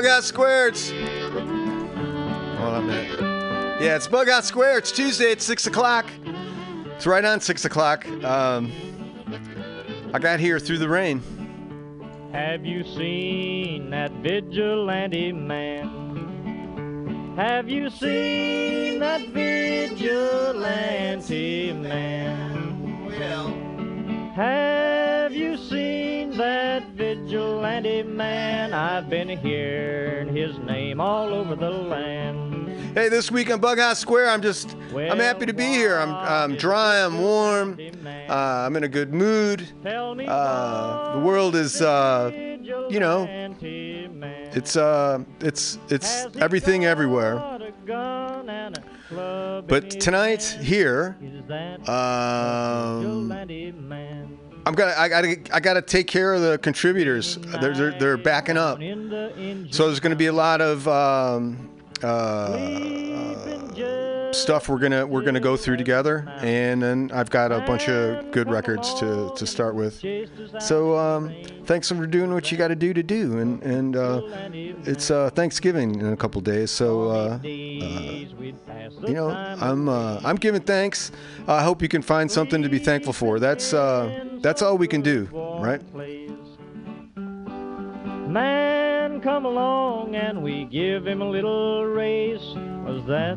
Bughouse Square. It's hold on a minute. Yeah, it's Bughouse Square. It's Tuesday at six o'clock. It's right on six o'clock. Um, I got here through the rain. Have you seen that vigilante man? Have you seen that vigilante man? Well, Have you seen that vigilante man? I've been hearing his name all over the land. hey, this week on Bughouse Square, I'm just I'm happy to be here. I'm I'm dry. I'm warm. Uh, I'm in a good mood. Tell me Uh, the world is uh, you know, it's, uh, it's, it's everything everywhere. got a gun and a club in But tonight here, Is that um? I'm gonna I gotta I gotta take care of the contributors. They're they're, they're backing up. In the engine So there's gonna be a lot of um, uh, stuff we're gonna we're gonna go through together, and then I've got a bunch of good records to, to start with. So um, thanks for doing what you got to do to do, and and uh, it's uh, Thanksgiving in a couple days, so uh, the you know I'm uh, I'm giving thanks. I hope you can find something to be thankful for. That's uh, that's all we can do, right? Man, come along and we give him a little race. Was that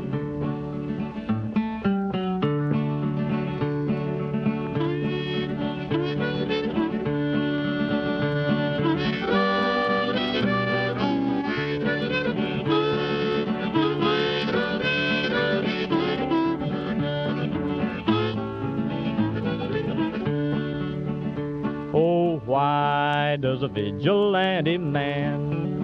Why does a vigilante man?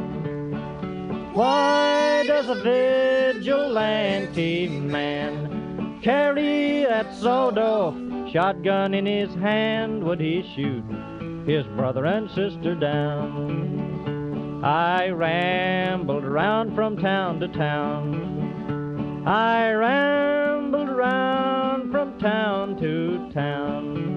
Why does a vigilante man carry that sawed-off shotgun in his hand? Would he shoot his brother and sister down? I rambled around from town to town. I rambled around from town to town.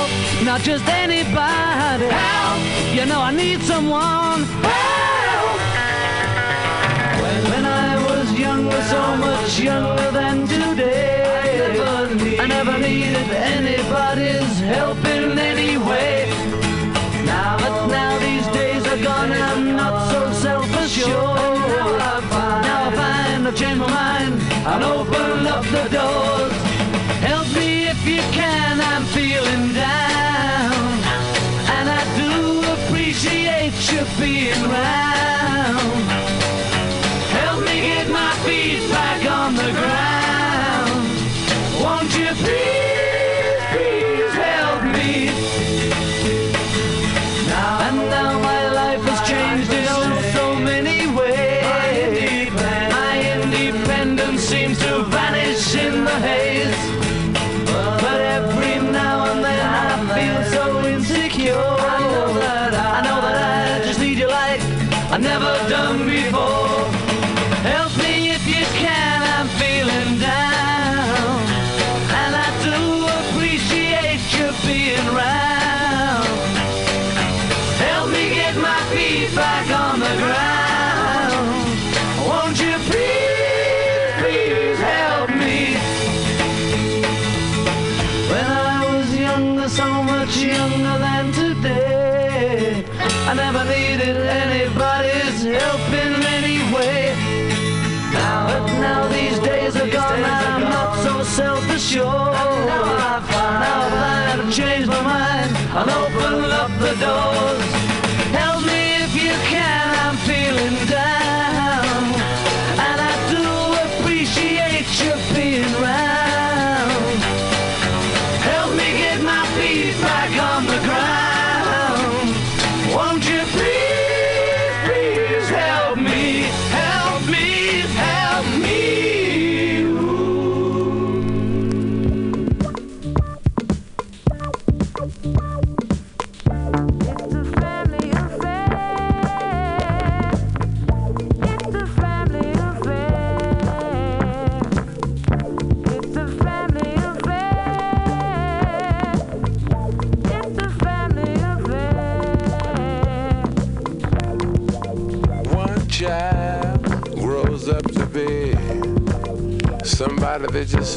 Not just anybody. Help! You know I need someone. Help! When when I was younger, so much younger than today, I never, needed anybody's help in any way. Now, but now these days are gone and I'm not so self-assured. Now I find, now I find I've changed my mind and opened up the doors. You being round.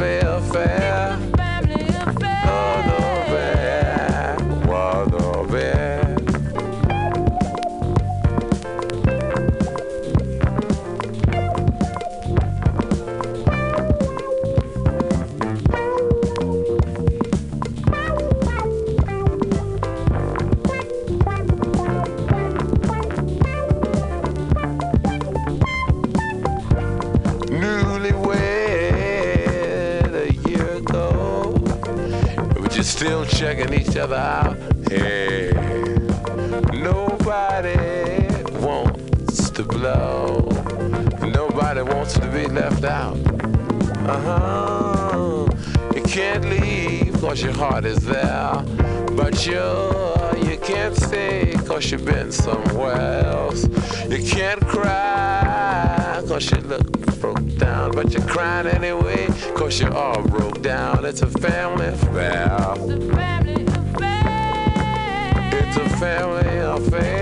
It's still checking each other out. Hey, nobody wants to blow. Nobody wants to be left out. Uh huh. You can't leave cause your heart is there. But you, you can't stay cause you've been somewhere else. You can't cry cause you look down. But you're crying anyway cause you're all broke down. It's a family affair. It's a family affair.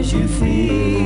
As you feel.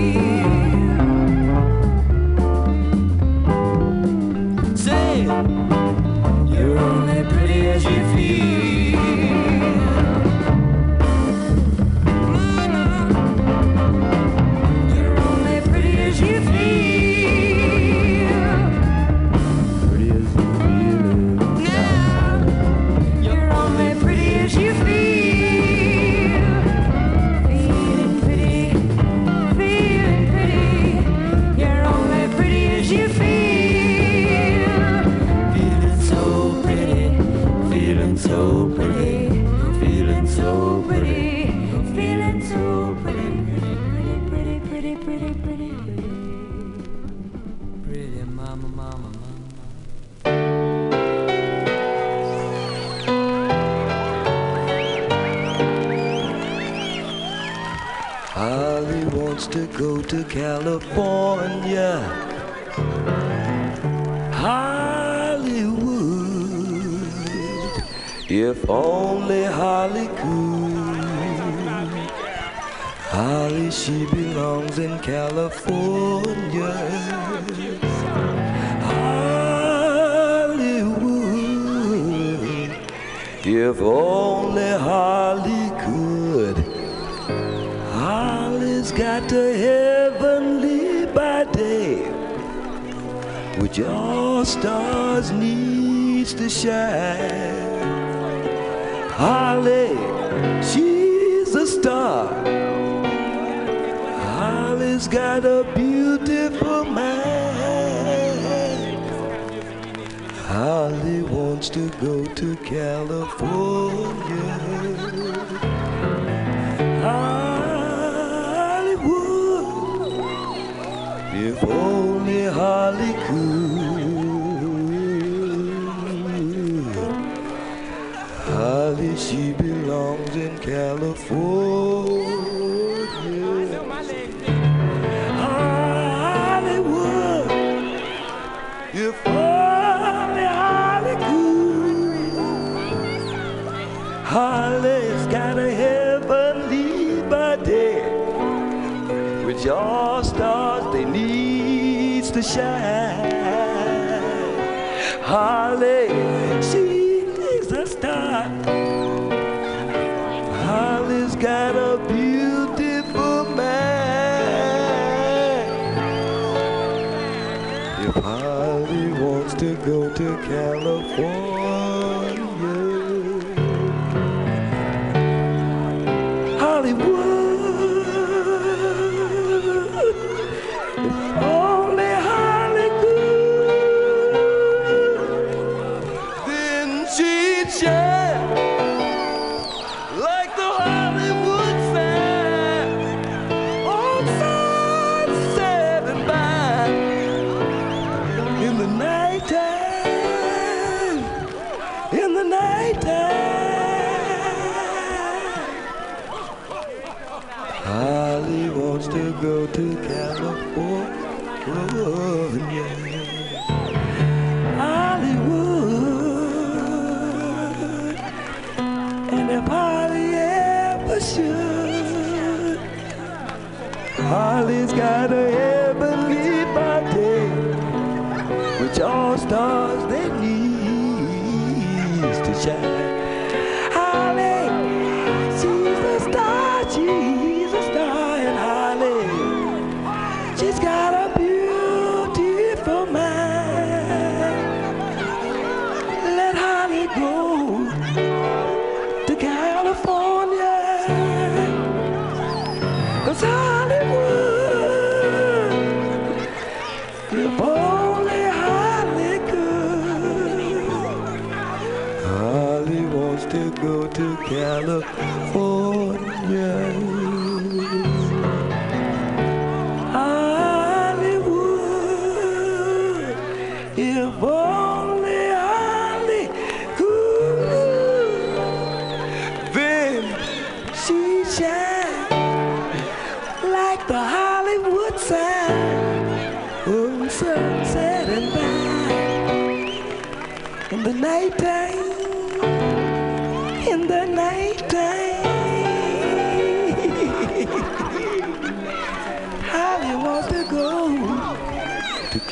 Holly's got a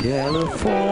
California.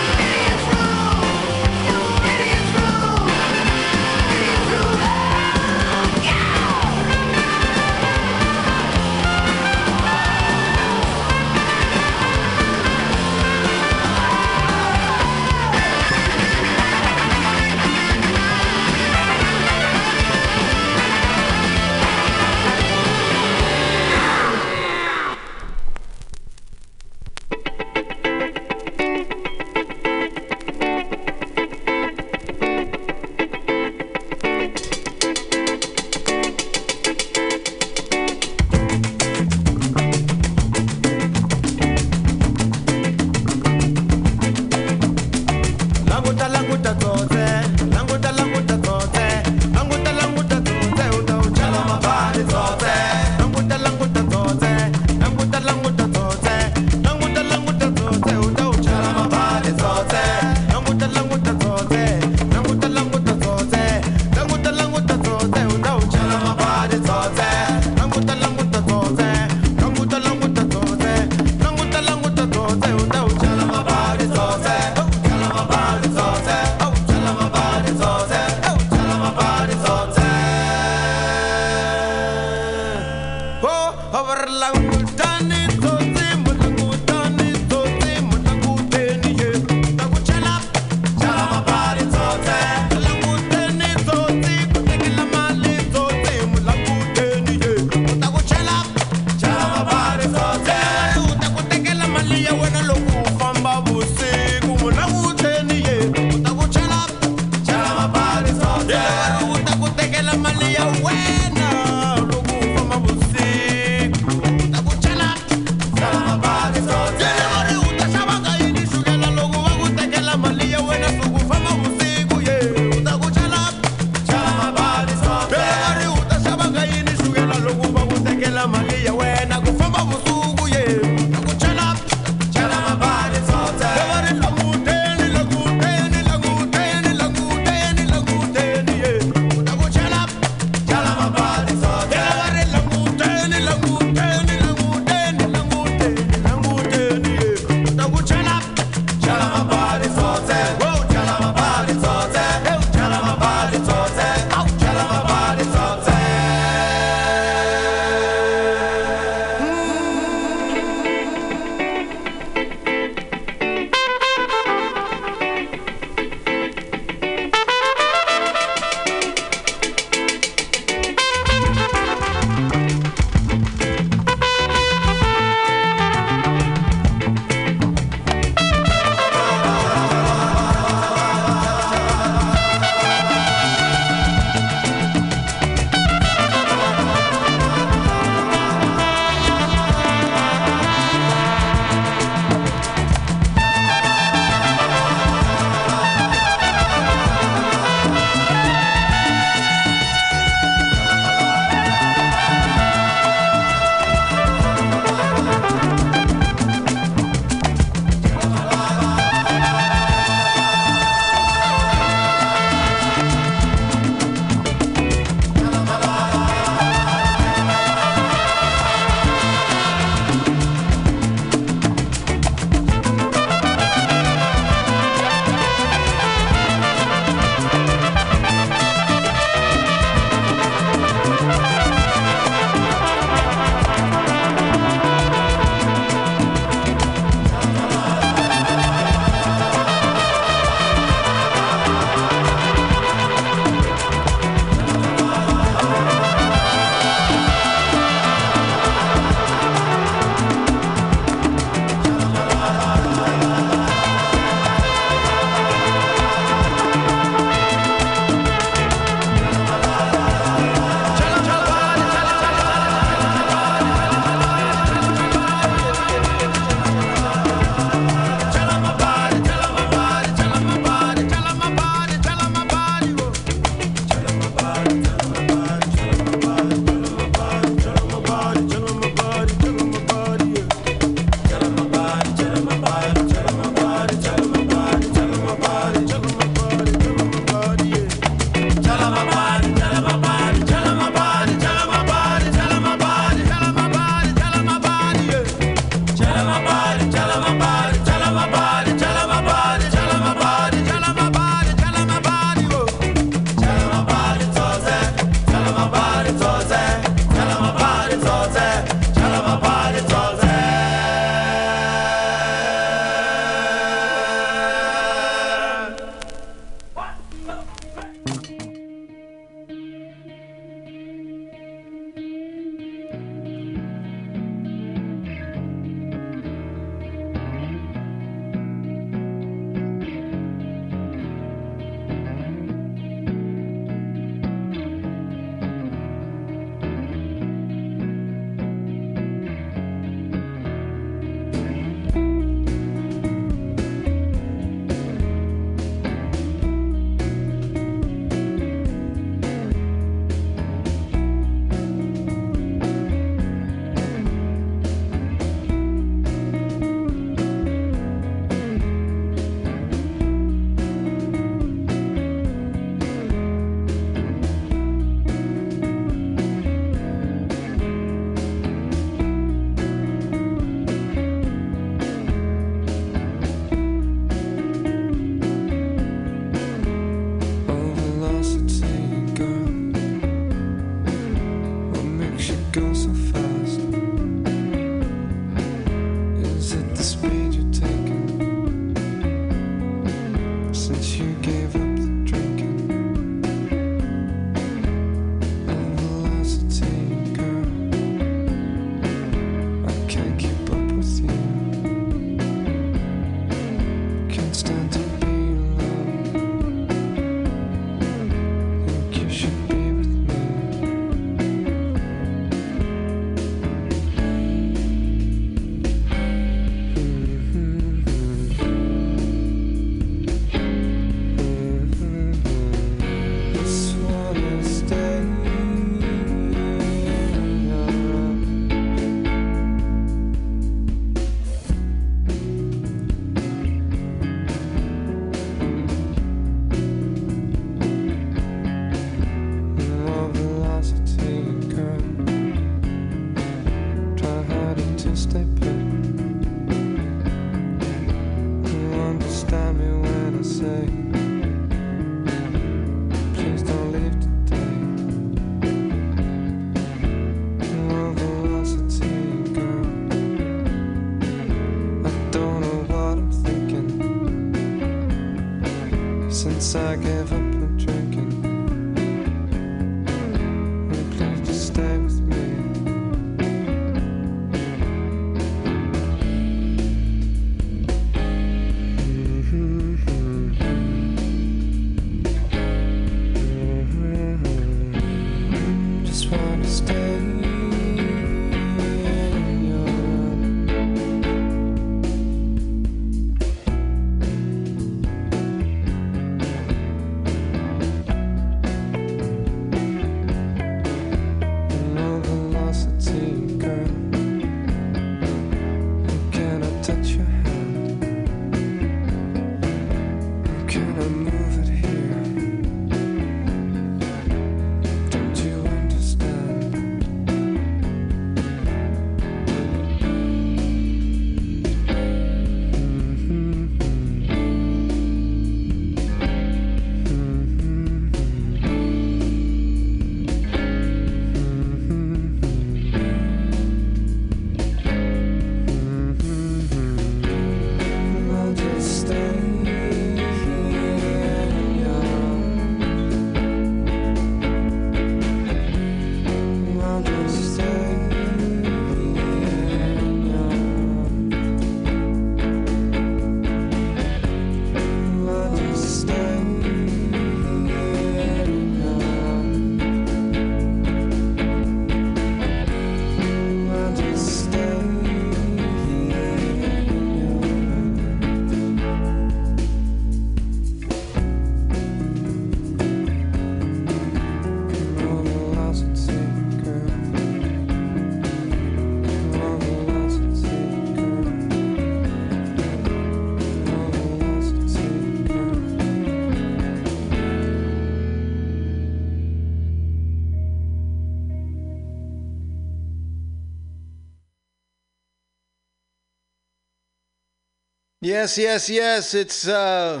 Yes, yes, yes. It's uh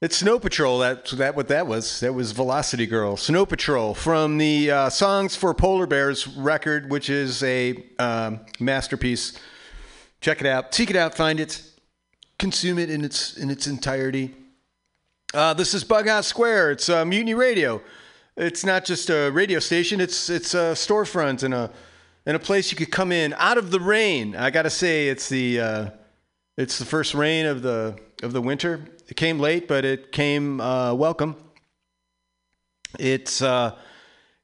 it's Snow Patrol. That's that what that was. That was Velocity Girl. Snow Patrol from the uh, Songs for Polar Bears record, which is a um, masterpiece. Check it out. Seek it out. Find it. Consume it in its in its entirety. Uh, this is Bughouse Square. It's uh, Mutiny Radio. It's not just a radio station. It's it's a storefront and a and a place you could come in out of the rain. I gotta say, it's the uh, it's the first rain of the of the winter. It came late, but it came uh, welcome. It's uh,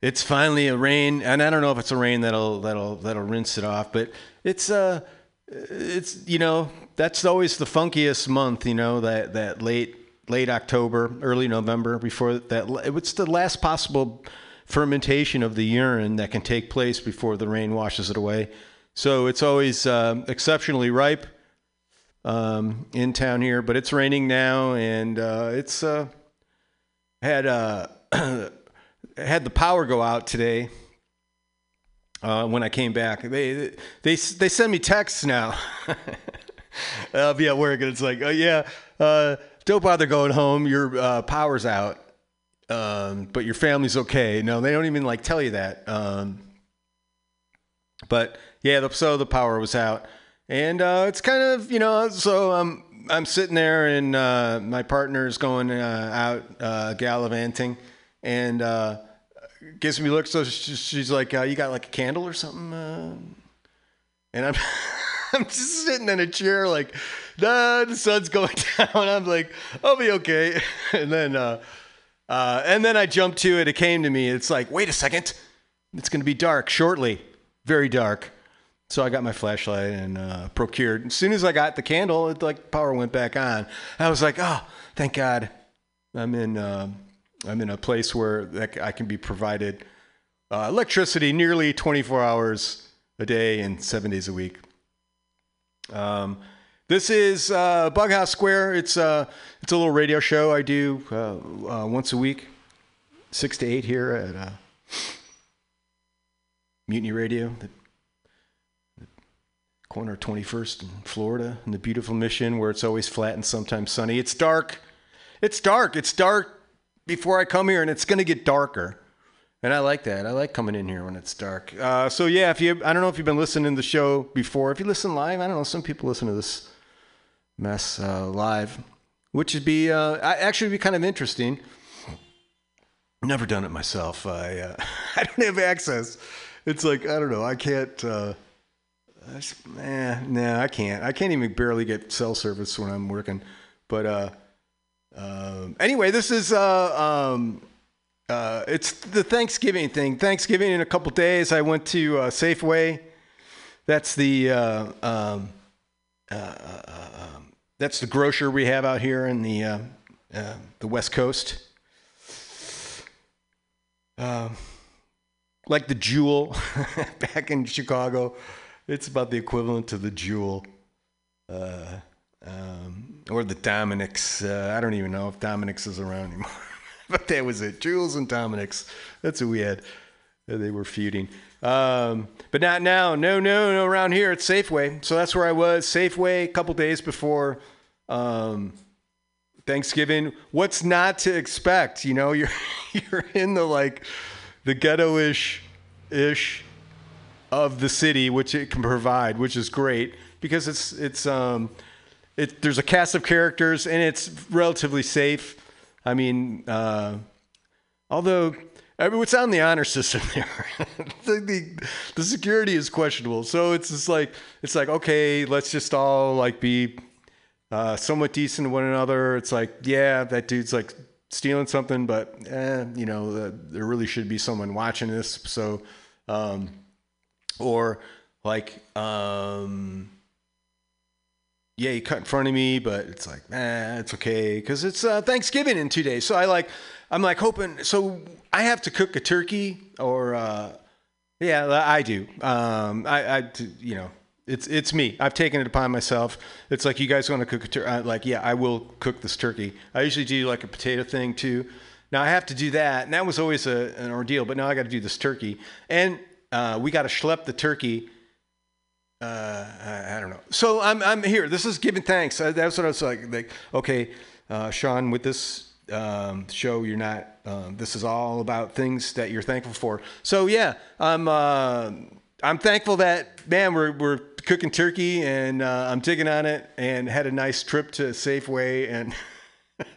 it's finally a rain, and I don't know if it's a rain that'll that'll that'll rinse it off, but it's uh it's you know that's always the funkiest month. You know that that late late October, early November before that. It's the last possible fermentation of the urine that can take place before the rain washes it away. So it's always uh, exceptionally ripe um, in town here, but it's raining now, and uh, it's uh, had uh, had the power go out today. Uh, when I came back, they they they send me texts now. I'll be at work, and it's like, oh yeah, uh, don't bother going home. Your uh, power's out, um, but your family's okay. No, they don't even like tell you that. Um, but yeah, so the power was out, and uh, it's kind of you know, so I'm I'm sitting there, and uh, my partner's going uh, out uh, gallivanting, and uh, gives me a look So she's, like, uh, "You got like a candle or something?" And I'm I'm just sitting in a chair, like, nah, the sun's going down. I'm like, I'll be okay. And then, and then I jumped to it. It came to me. It's like, wait a second, it's going to be dark shortly, very dark. So I got my flashlight and uh, procured. As soon as I got the candle, it like power went back on. I was like, oh, thank God, I'm in uh, I'm in a place where I can be provided uh, electricity nearly 24 hours a day and seven days a week. Um, this is uh, Bughouse Square. It's uh, it's a little radio show I do uh, uh, once a week, six to eight here at Mutiny Radio. Corner of 21st in Florida, in the beautiful Mission, where it's always flat and sometimes sunny. It's dark. It's dark. It's dark before I come here, and it's going to get darker. And I like that. I like coming in here when it's dark. Uh, so yeah, if you, I don't know if you've been listening to the show before. If you listen live, I don't know. Some people listen to this mess uh, live, which would be uh, actually be kind of interesting. Never done it myself. I uh, I don't have access. It's like I don't know. I can't. Uh, I eh, nah, I can't. I can't even barely get cell service when I'm working. But uh, um, anyway, this is uh, um, uh, it's the Thanksgiving thing. Thanksgiving in a couple days. I went to uh, Safeway. That's the uh, um, uh, uh, um, that's the grocer we have out here in the uh, uh, the West Coast. Um, like the Jewel back in Chicago. It's about the equivalent to the Jewel. Uh, um, or the Dominick's. Uh, I don't even know if Dominick's is around anymore. but that was it. Jewels and Dominick's. That's who we had. Uh, They were feuding. Um, but not now. No, no, no. Around here, it's Safeway. So that's where I was. Safeway, a couple days before um, Thanksgiving. What's not to expect? You know, you're you're in the like the ghetto-ish ish of the city, which it can provide, which is great because it's it's um it there's a cast of characters and it's relatively safe. I mean, uh, although I mean, it's on the honor system there. the, the the security is questionable, so it's just like it's like okay, let's just all like be uh, somewhat decent to one another. It's like yeah, that dude's like stealing something, but eh, you know, uh, there really should be someone watching this. So, um, or like, um, yeah, you cut in front of me, but it's like, eh, it's okay because it's uh, Thanksgiving in two days. So I like, I'm like hoping. So I have to cook a turkey, or uh, yeah, I do. Um, I, I, you know, it's it's me. I've taken it upon myself. It's like you guys want to cook a turkey. Like, yeah, I will cook this turkey. I usually do like a potato thing too. Now I have to do that, and that was always a, an ordeal. But now I got to do this turkey, and uh, we got to schlep the turkey. Uh, I, I don't know. So I'm I'm here. This is giving thanks. That's what I was like. Like, okay, uh, Sean, with this um, show, you're not. Um, this is all about things that you're thankful for. So yeah, I'm. Uh, I'm thankful that man we're we're cooking turkey and uh, I'm digging on it and had a nice trip to Safeway and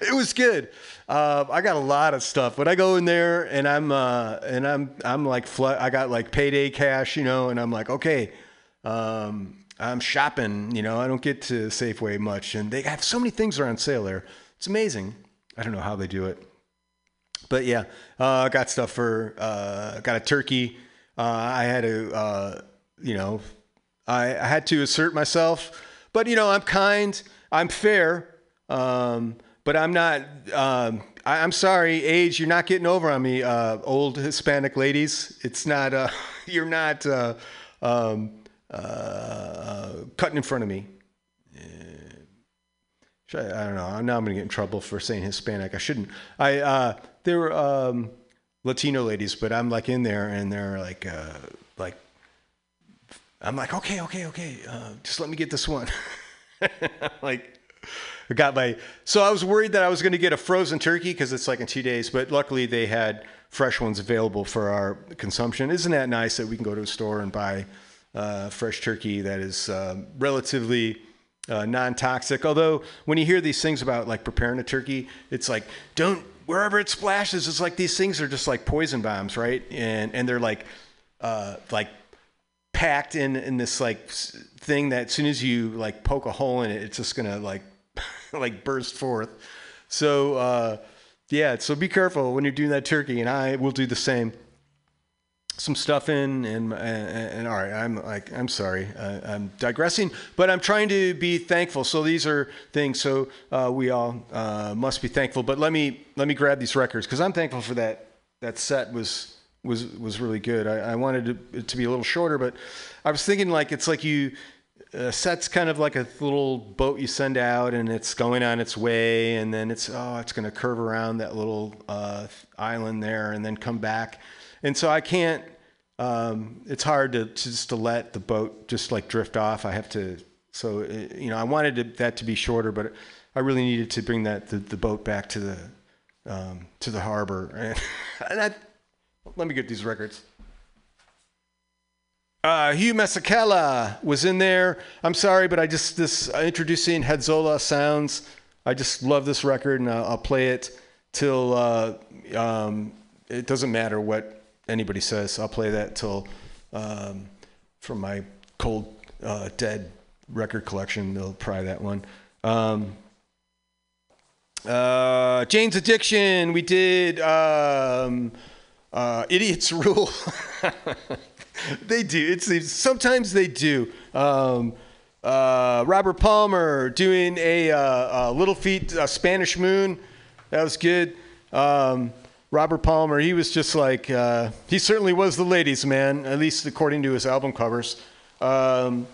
it was good. Uh, I got a lot of stuff, but I go in there and I'm uh, and I'm I'm like I got like payday cash, you know, and I'm like okay, um, I'm shopping, you know. I don't get to Safeway much, and they have so many things are on sale there. It's amazing. I don't know how they do it, but yeah, uh, I got stuff for uh, got a turkey. Uh, I had to, uh, you know, I, I had to assert myself, but you know, I'm kind, I'm fair, um, but I'm not. Um, I, I'm sorry, age. You're not getting over on me, uh, old Hispanic ladies. It's not. Uh, you're not uh, um, uh, cutting in front of me. I, I don't know. Now I'm gonna get in trouble for saying Hispanic. I shouldn't. I uh, there were um, Latino ladies, but I'm like in there and they're like uh, like I'm like okay, okay, okay. Just let me get this one. like Got my. So I was worried that I was going to get a frozen turkey because it's like in two days, but luckily they had fresh ones available for our consumption. Isn't that nice that we can go to a store and buy uh, fresh turkey that is um relatively uh, non-toxic? Although when you hear these things about like preparing a turkey, it's like don't wherever it splashes. It's like these things are just like poison bombs, right? And and they're like uh, like packed in in this like thing that as soon as you like poke a hole in it, it's just gonna like like burst forth. So uh, yeah, so be careful when you're doing that turkey, and I will do the same. Some stuff in and, and, and all right, I'm like I'm sorry, uh, I'm digressing, but I'm trying to be thankful. So these are things. So uh, we all uh, must be thankful. But let me let me grab these records because I'm thankful for that. That set was was was really good. I, I wanted it- to be a little shorter, but I was thinking like it's like you a set's kind of like a little boat you send out and it's going on its way and then it's oh it's going to curve around that little uh, island there and then come back and so i can't um, it's hard to, to just to let the boat just like drift off. I have to, so uh, you know, I wanted to, that to be shorter, but I really needed to bring that the, the boat back to the um, to the harbor. And, and I, let me get these records. Uh, Hugh Masekela was in there. I'm sorry, but I just this uh, introducing Hedzoleh Soundz. I just love this record, and I'll, I'll play it till uh, um, it doesn't matter what anybody says. I'll play that till um, from my cold uh, dead record collection. They'll pry that one. Um, uh, Jane's Addiction. We did um, uh, Idiots Rule. they do. It's, sometimes they do. Um, uh, Robert Palmer doing a, uh, a Little Feat uh, Spanish Moon. That was good. Um, Robert Palmer, he was just like uh, he certainly was the ladies' man, at least according to his album covers. Um,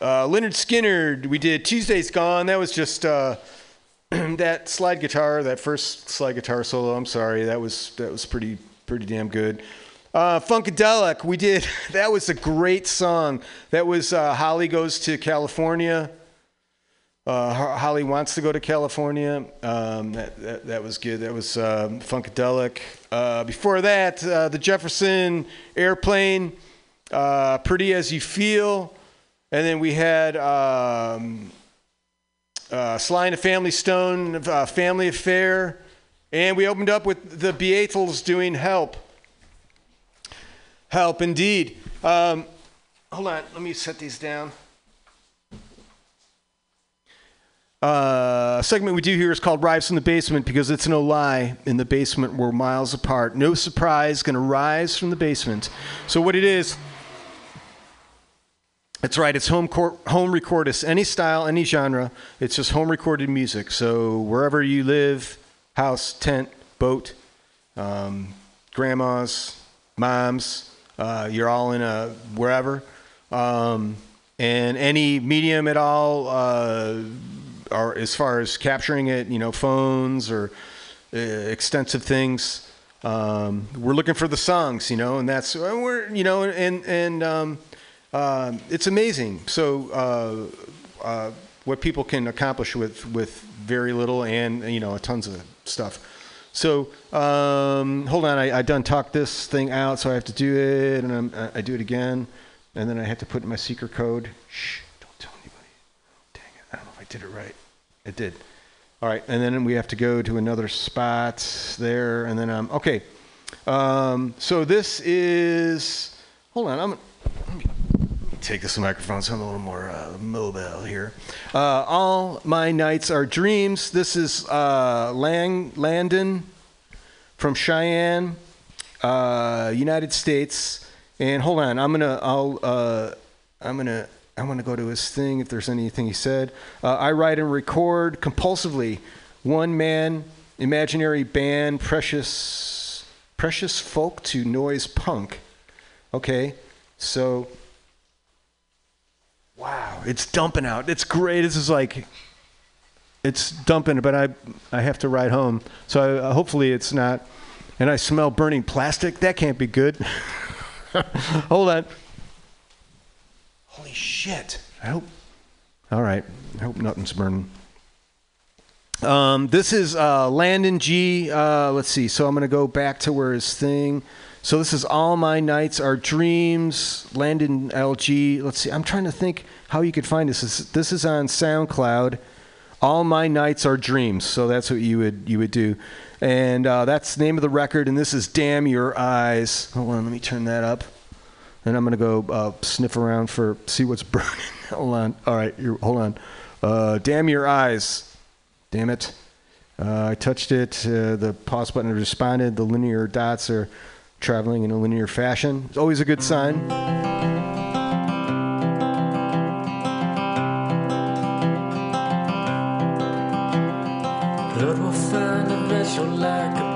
uh, Lynyrd Skynyrd, we did Tuesday's Gone. That was just uh, that slide guitar, that first slide guitar solo. I'm sorry, that was that was pretty pretty damn good. Uh, Funkadelic, we did. That was a great song. That was uh, Holly goes to California. Uh, Holly wants to go to California. Um, that, that that was good. That was um, Funkadelic. Uh, before that, uh, the Jefferson Airplane, uh, Pretty as You Feel, and then we had um, Sly and the Family Stone, Family Affair, and we opened up with the Beatles doing Help. Help indeed. Um, hold on, let me set these down. Uh, segment we do here is called Rise from the Basement because it's no lie. In the basement, we're miles apart. No surprise, gonna rise from the basement. So, what it is, that's right, it's home, cor- home record. It's any style, any genre. It's just home recorded music. So, wherever you live, house, tent, boat, um, grandma's, mom's, uh, you're all in a wherever. Um, and any medium at all, uh, or as far as capturing it, you know, phones or uh, extensive things. Um, we're looking for the songs, you know, and that's we're, you know, and and um, uh, it's amazing. So uh, uh, what people can accomplish with with very little and you know tons of stuff. So um, hold on, I, I done talked this thing out, so I have to do it, and I'm, I- do it again, and then I have to put in my secret code. Shh, don't tell anybody. Dang it, I don't know if I did it right. It did. All right, and then we have to go to another spot there, and then um, okay. Um, so this is. Hold on, I'm. Take this microphone so I'm a little more uh, mobile here. Uh, All my nights are dreams. This is uh, Lang Landon from Cheyenne, uh, United States. And hold on, I'm gonna. I'll. Uh, I'm gonna. I want to go to his thing if there's anything he said. Uh, I write and record compulsively. One man, imaginary band, precious, precious folk to noise punk. Okay, so wow, it's dumping out. It's great. This is like, it's dumping, but I, I have to ride home. So I, uh, hopefully it's not. And I smell burning plastic. That can't be good. Hold on. Holy shit. I hope. All right. I hope nothing's burning. Um, this is uh, Landon G. Uh, let's see. So I'm going to go back to where his thing. So this is All My Nights Are Dreams, Landon LG. Let's see. I'm trying to think how you could find this. This, is on SoundCloud. All My Nights Are Dreams. So that's what you would you would do. And uh, that's the name of the record. And this is Damn Your Eyes. Hold on. Let me turn that up. And I'm gonna go uh, sniff around for see what's burning. hold on. All right, hold on. Uh, damn your eyes. Damn it. Uh, I touched it. Uh, the pause button responded. The linear dots are traveling in a linear fashion. It's always a good sign. Will find a vessel like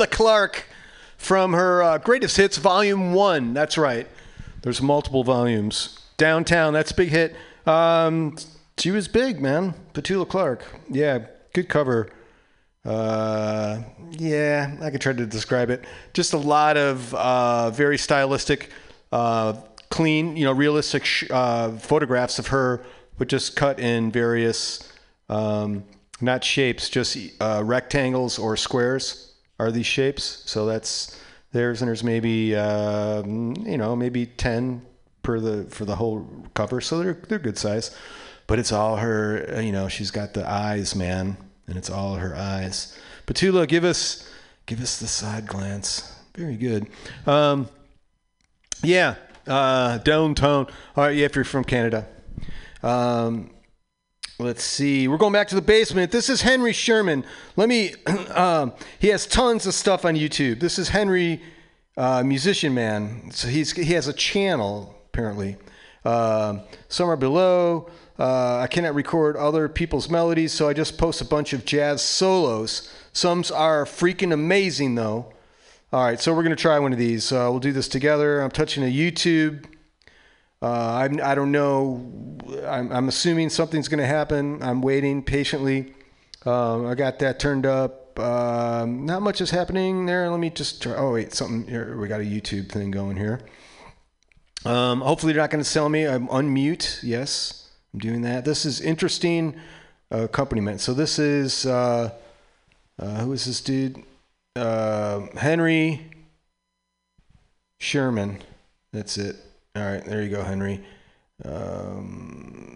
Petula Clark from her uh, Greatest Hits Volume 1. That's right. There's multiple volumes. Downtown, that's a big hit. Um, she was big, man. Petula Clark. Yeah, good cover. Uh, yeah, I could try to describe it. Just a lot of uh, very stylistic, uh, clean, you know, realistic sh- uh, photographs of her, but just cut in various, um, not shapes, just uh, rectangles or squares are these shapes. So that's theirs, and there's maybe, um, you know, maybe ten per the for the whole cover. So they're they're good size, but it's all her. uh, You know, she's got the eyes, man, and it's all her eyes. Petula, give us give us the side glance. Very good. Um, yeah, uh, downtown. All right, yeah, if you're from Canada. Um, let's see. We're going back to the basement. This is Henry Sherman. Let me. Um, he has tons of stuff on YouTube. This is Henry, uh, musician man. So he's he has a channel apparently. Um somewhere below. Uh, I cannot record other people's melodies, so I just post a bunch of jazz solos. Some are freaking amazing, though. All right, so we're gonna try one of these. Uh, we'll do this together. I'm touching a YouTube. Uh, I'm, I don't know. I'm, I'm assuming something's going to happen. I'm waiting patiently. Um, I got that turned up. Um, not much is happening there. Let me just try. Oh, wait, something here. We got a YouTube thing going here. Um, hopefully, they're not going to sell me. I'm unmute. Yes, I'm doing that. This is interesting uh, accompaniment. So, this is. Uh, uh, who is this dude? Uh, Henry Sherman. That's it. All right, there you go, Henry. Um,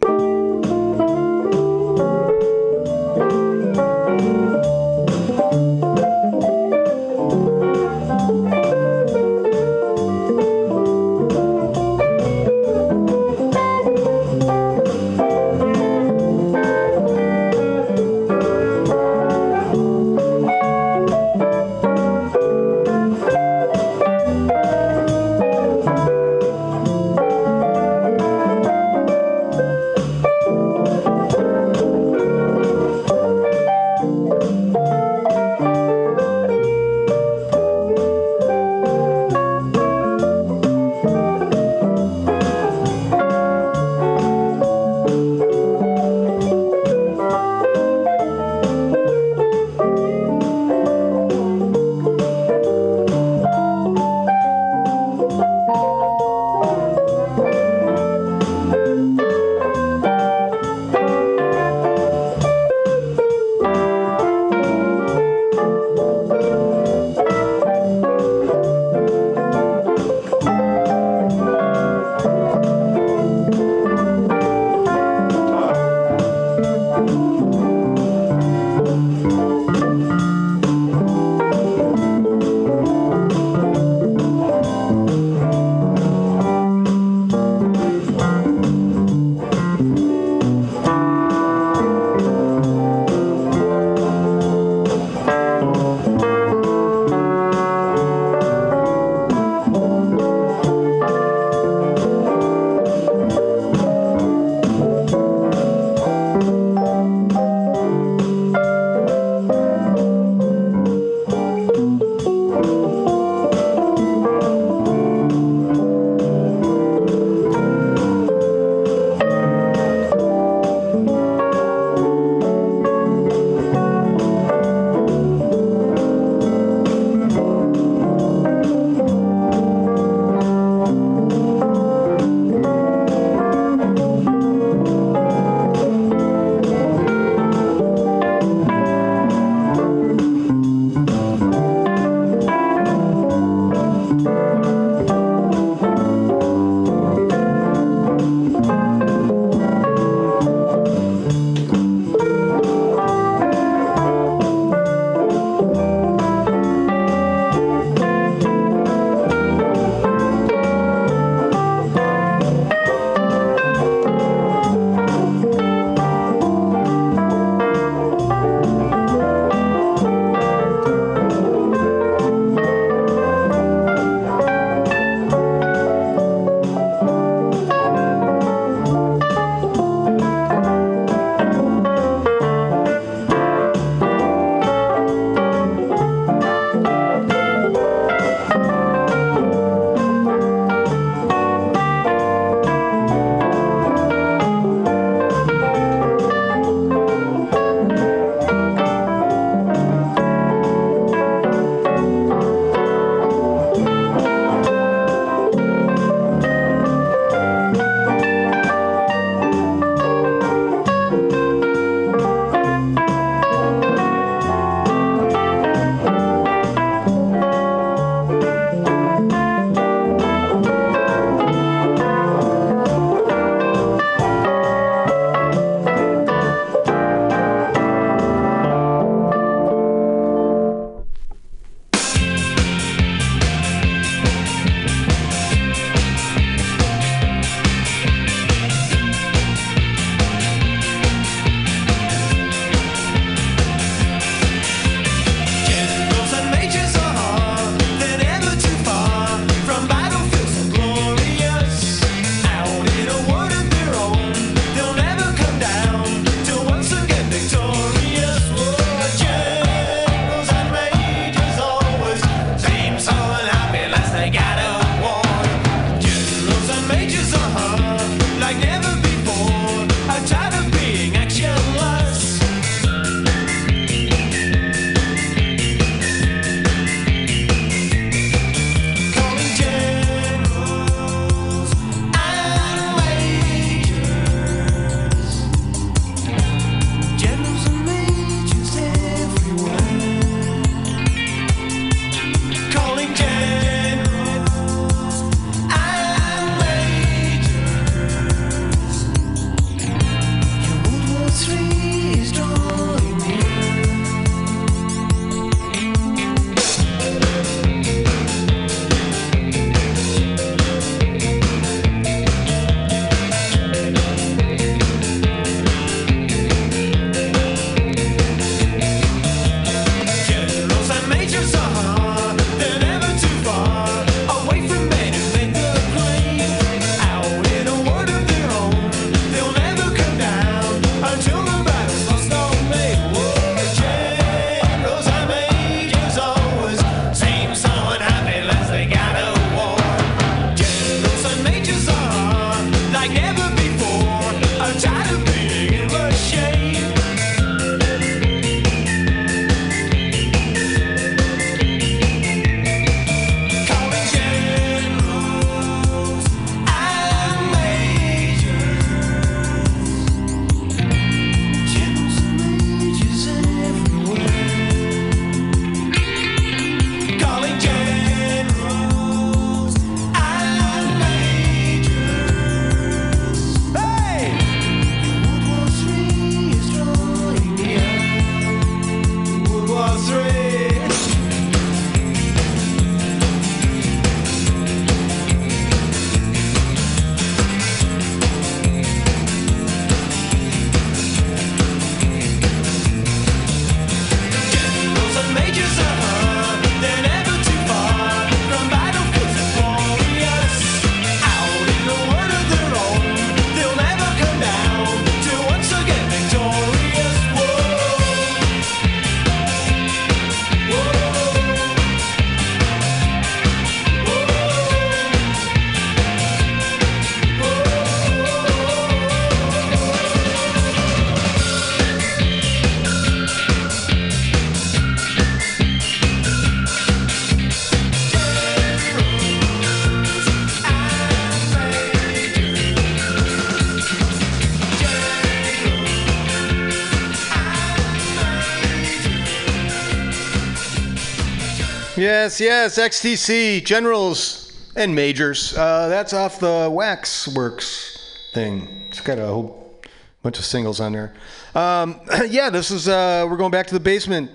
Yes, yes, XTC, Generals and Majors. Uh, that's off the Waxworks thing. It's got a whole bunch of singles on there. Um, yeah, this is, uh, we're going back to the basement.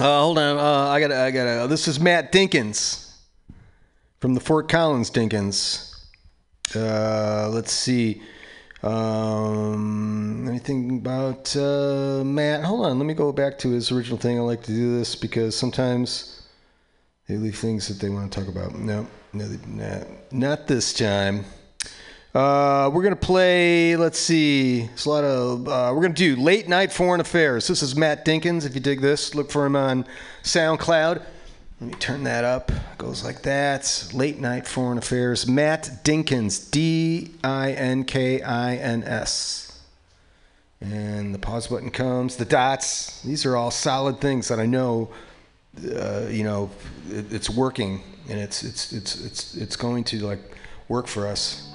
Uh, hold on, uh, I gotta, I gotta, this is Matt Dinkins from the Fort Collins Dinkins. Uh, let's see. Um, anything about uh, Matt? Hold on, let me go back to his original thing. I like to do this because sometimes they leave things that they want to talk about. No, no, they- not, not this time. Uh, we're gonna play. Let's see. It's a lot of. Uh, we're gonna do late night foreign affairs. This is Matt Dinkins. If you dig this, look for him on SoundCloud. Let me turn that up. It goes like that. Late night foreign affairs. Matt Dinkins. D I N K I N S. And the pause button comes. The dots. These are all solid things that I know. Uh, you know, it, it's working, and it's it's it's it's it's going to like work for us.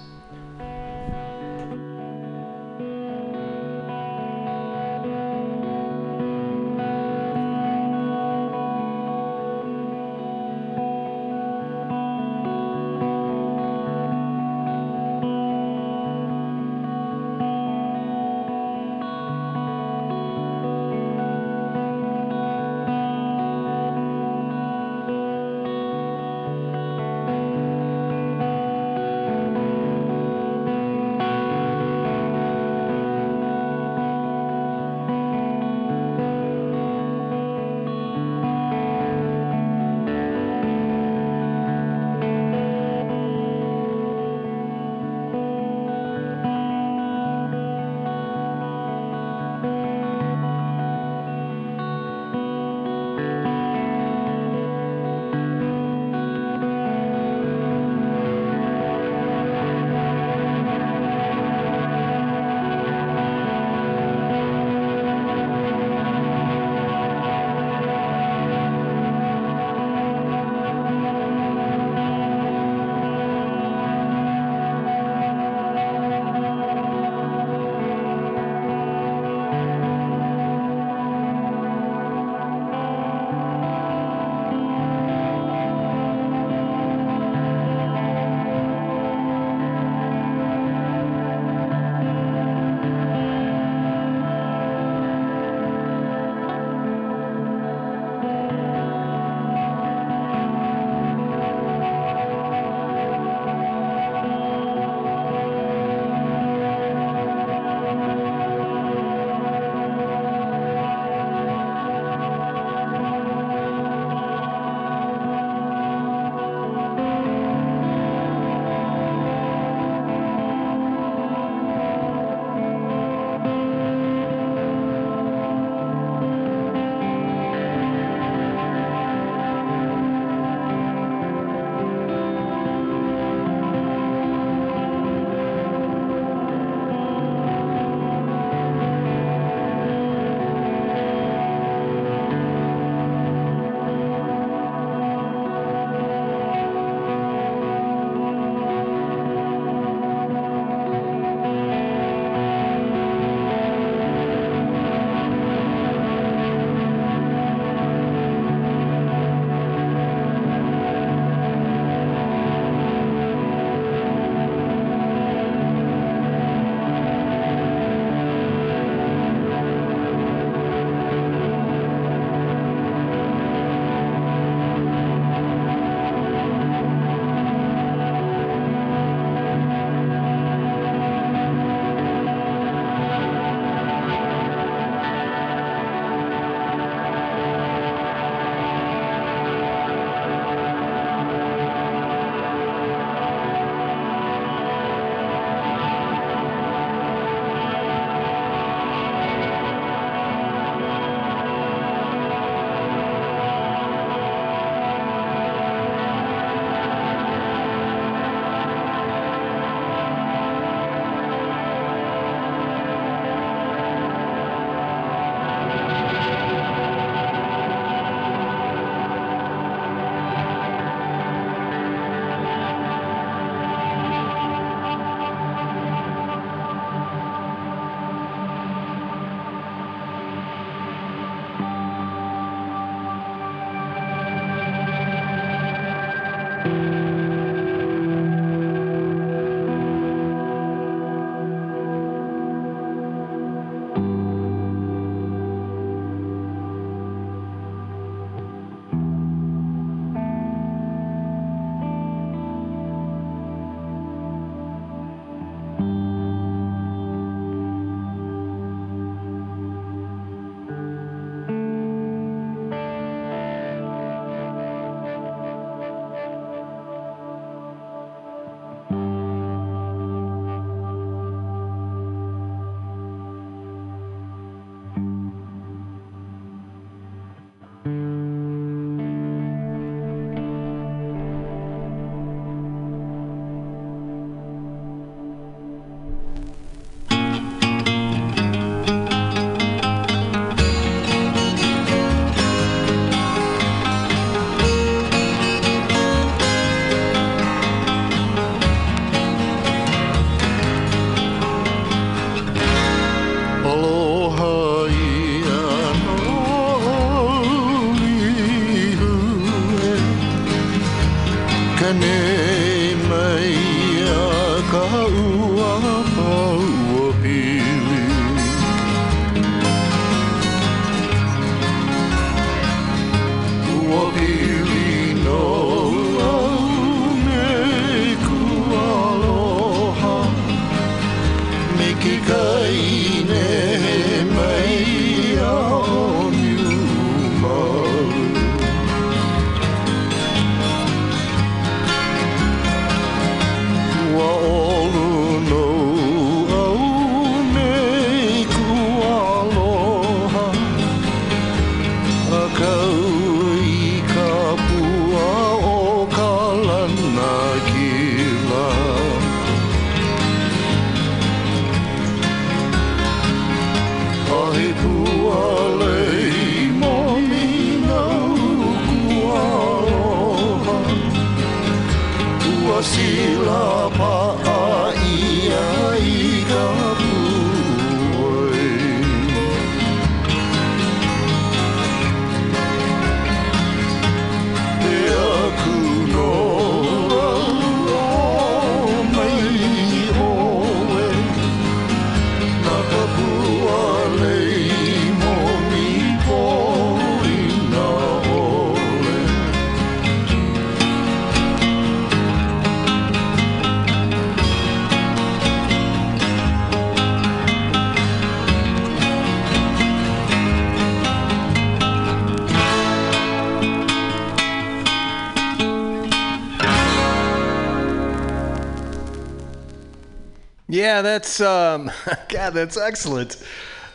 Yeah, that's um, God, that's excellent.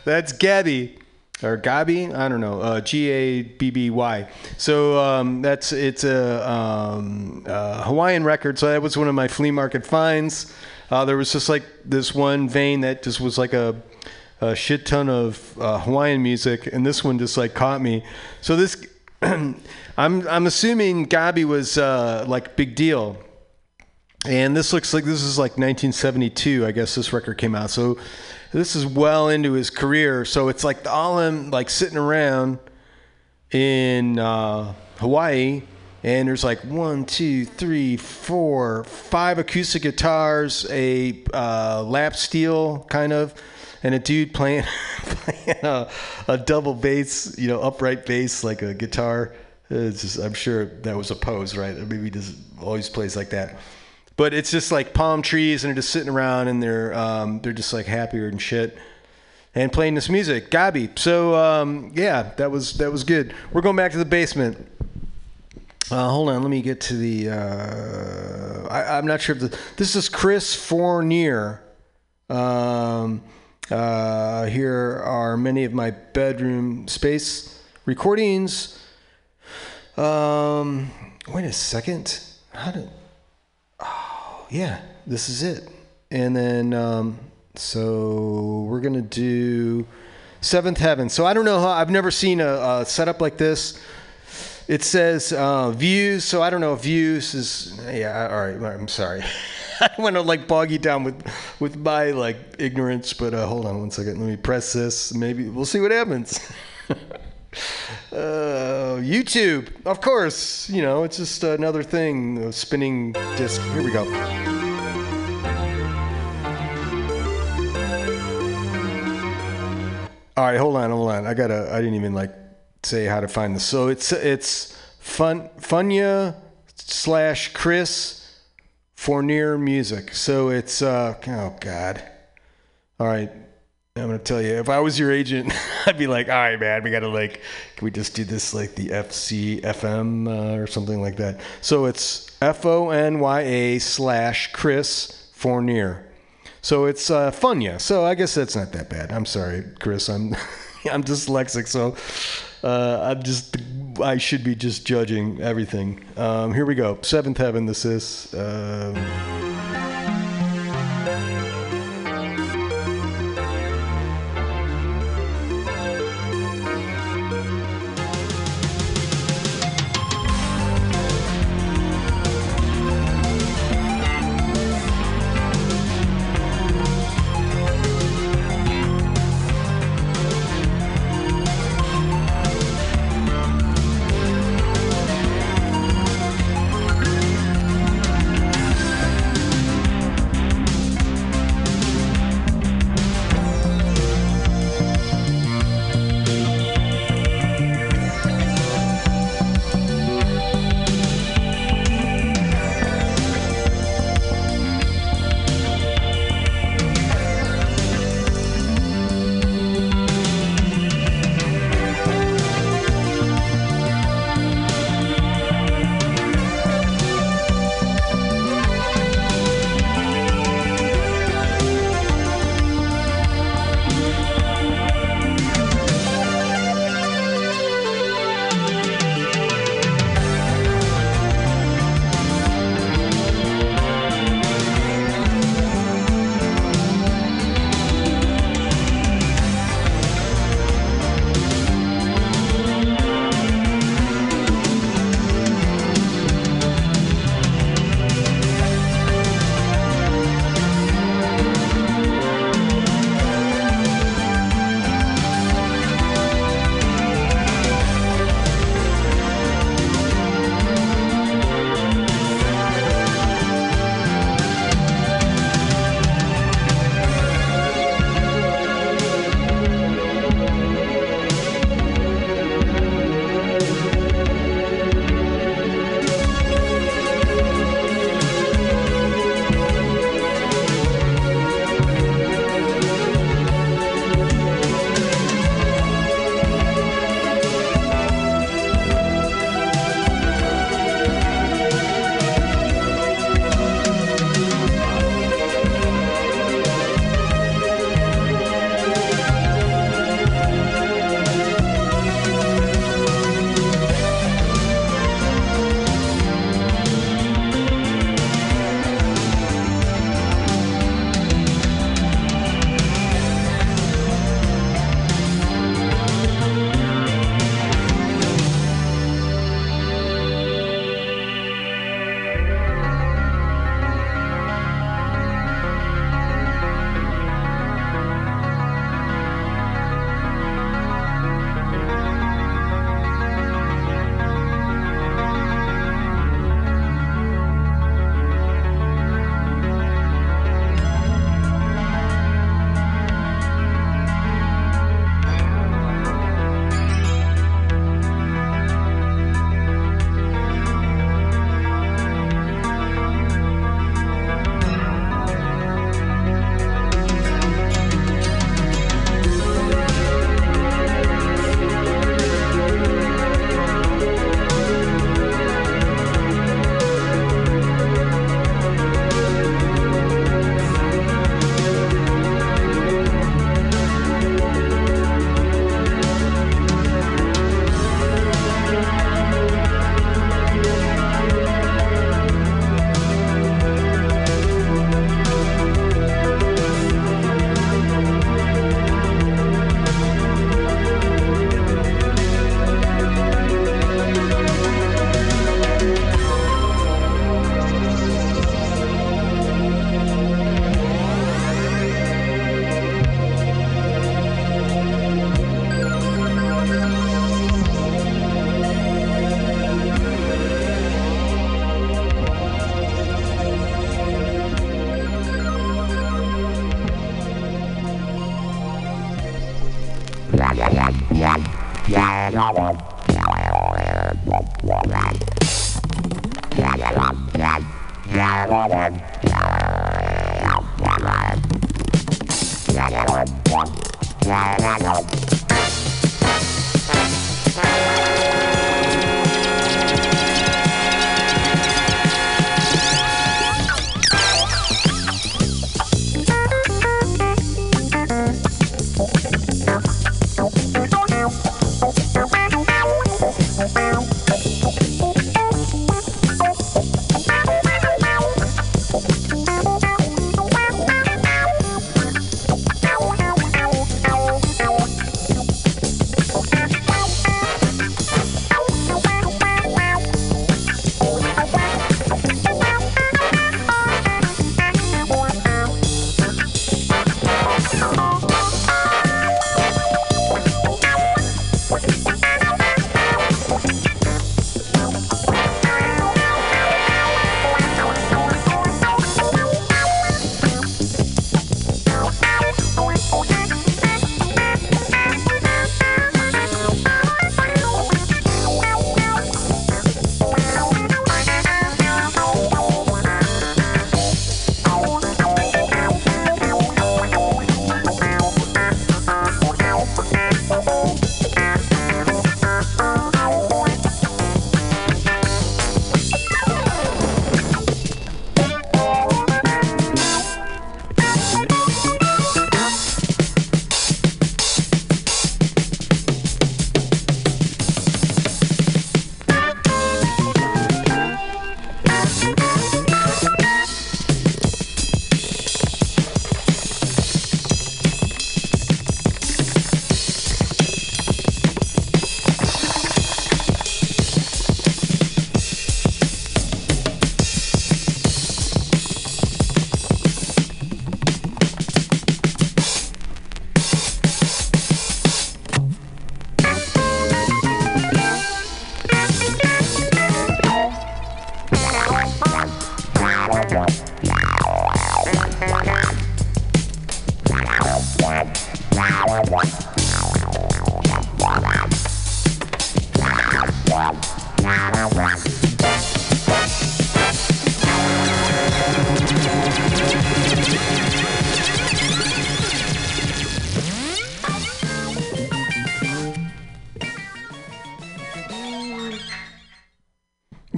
That's Gabby or Gabi, I don't know, uh, G A B B Y. So um, that's it's a um, Hawaiian record. So that was one of my flea market finds. Uh, there was just like this one vein that just was like a, a shit ton of uh, Hawaiian music, and this one just like caught me. So this, I'm I'm assuming Gabi was uh, like big deal and this looks like this is like 1972 i guess this record came out. So this is well into his career. So it's like all him like sitting around in uh, hawaii and there's like one two three four five acoustic guitars a uh, lap steel kind of and a dude playing, playing a, a double bass you know upright bass like a guitar. It's just, i'm sure that was a pose right? Maybe he just always plays like that but it's just like palm trees and they're just sitting around and they're um, they're just like happier and shit. And playing this music. Gabi so um, yeah that was that was good. We're going back to the basement. Uh, hold on let me get to the uh, I, i'm not sure if the, this is chris fournier. Um, uh, here are many of my bedroom space recordings. Um, wait a second. How did yeah, this is it. And then, um, so we're gonna do Seventh Heaven. So I don't know how I've never seen a, a setup like this. It says uh, views, so I don't know if views is yeah. All right, I'm sorry. I don't want to like bog you down with with my like ignorance, but uh, hold on one second. Let me press this. Maybe we'll see what happens. Uh, YouTube, of course. You know, it's just another thing. A spinning disc. Here we go. All right, hold on, hold on. I gotta. I didn't even like say how to find this. So it's it's fun Fonya slash Chris Fournier music. So it's uh oh god. All right, I'm gonna tell you, if I was your agent, I'd be like, all right, man, we gotta like, can we just do this like the FC FM uh, or something like that? So it's F O N Y A slash Chris Fournier. So it's uh, Fonya. So I guess that's not that bad. I'm sorry, Chris. I'm I'm dyslexic, so uh, I'm just I should be just judging everything. Um, here we go. Seventh Heaven. This is. Um,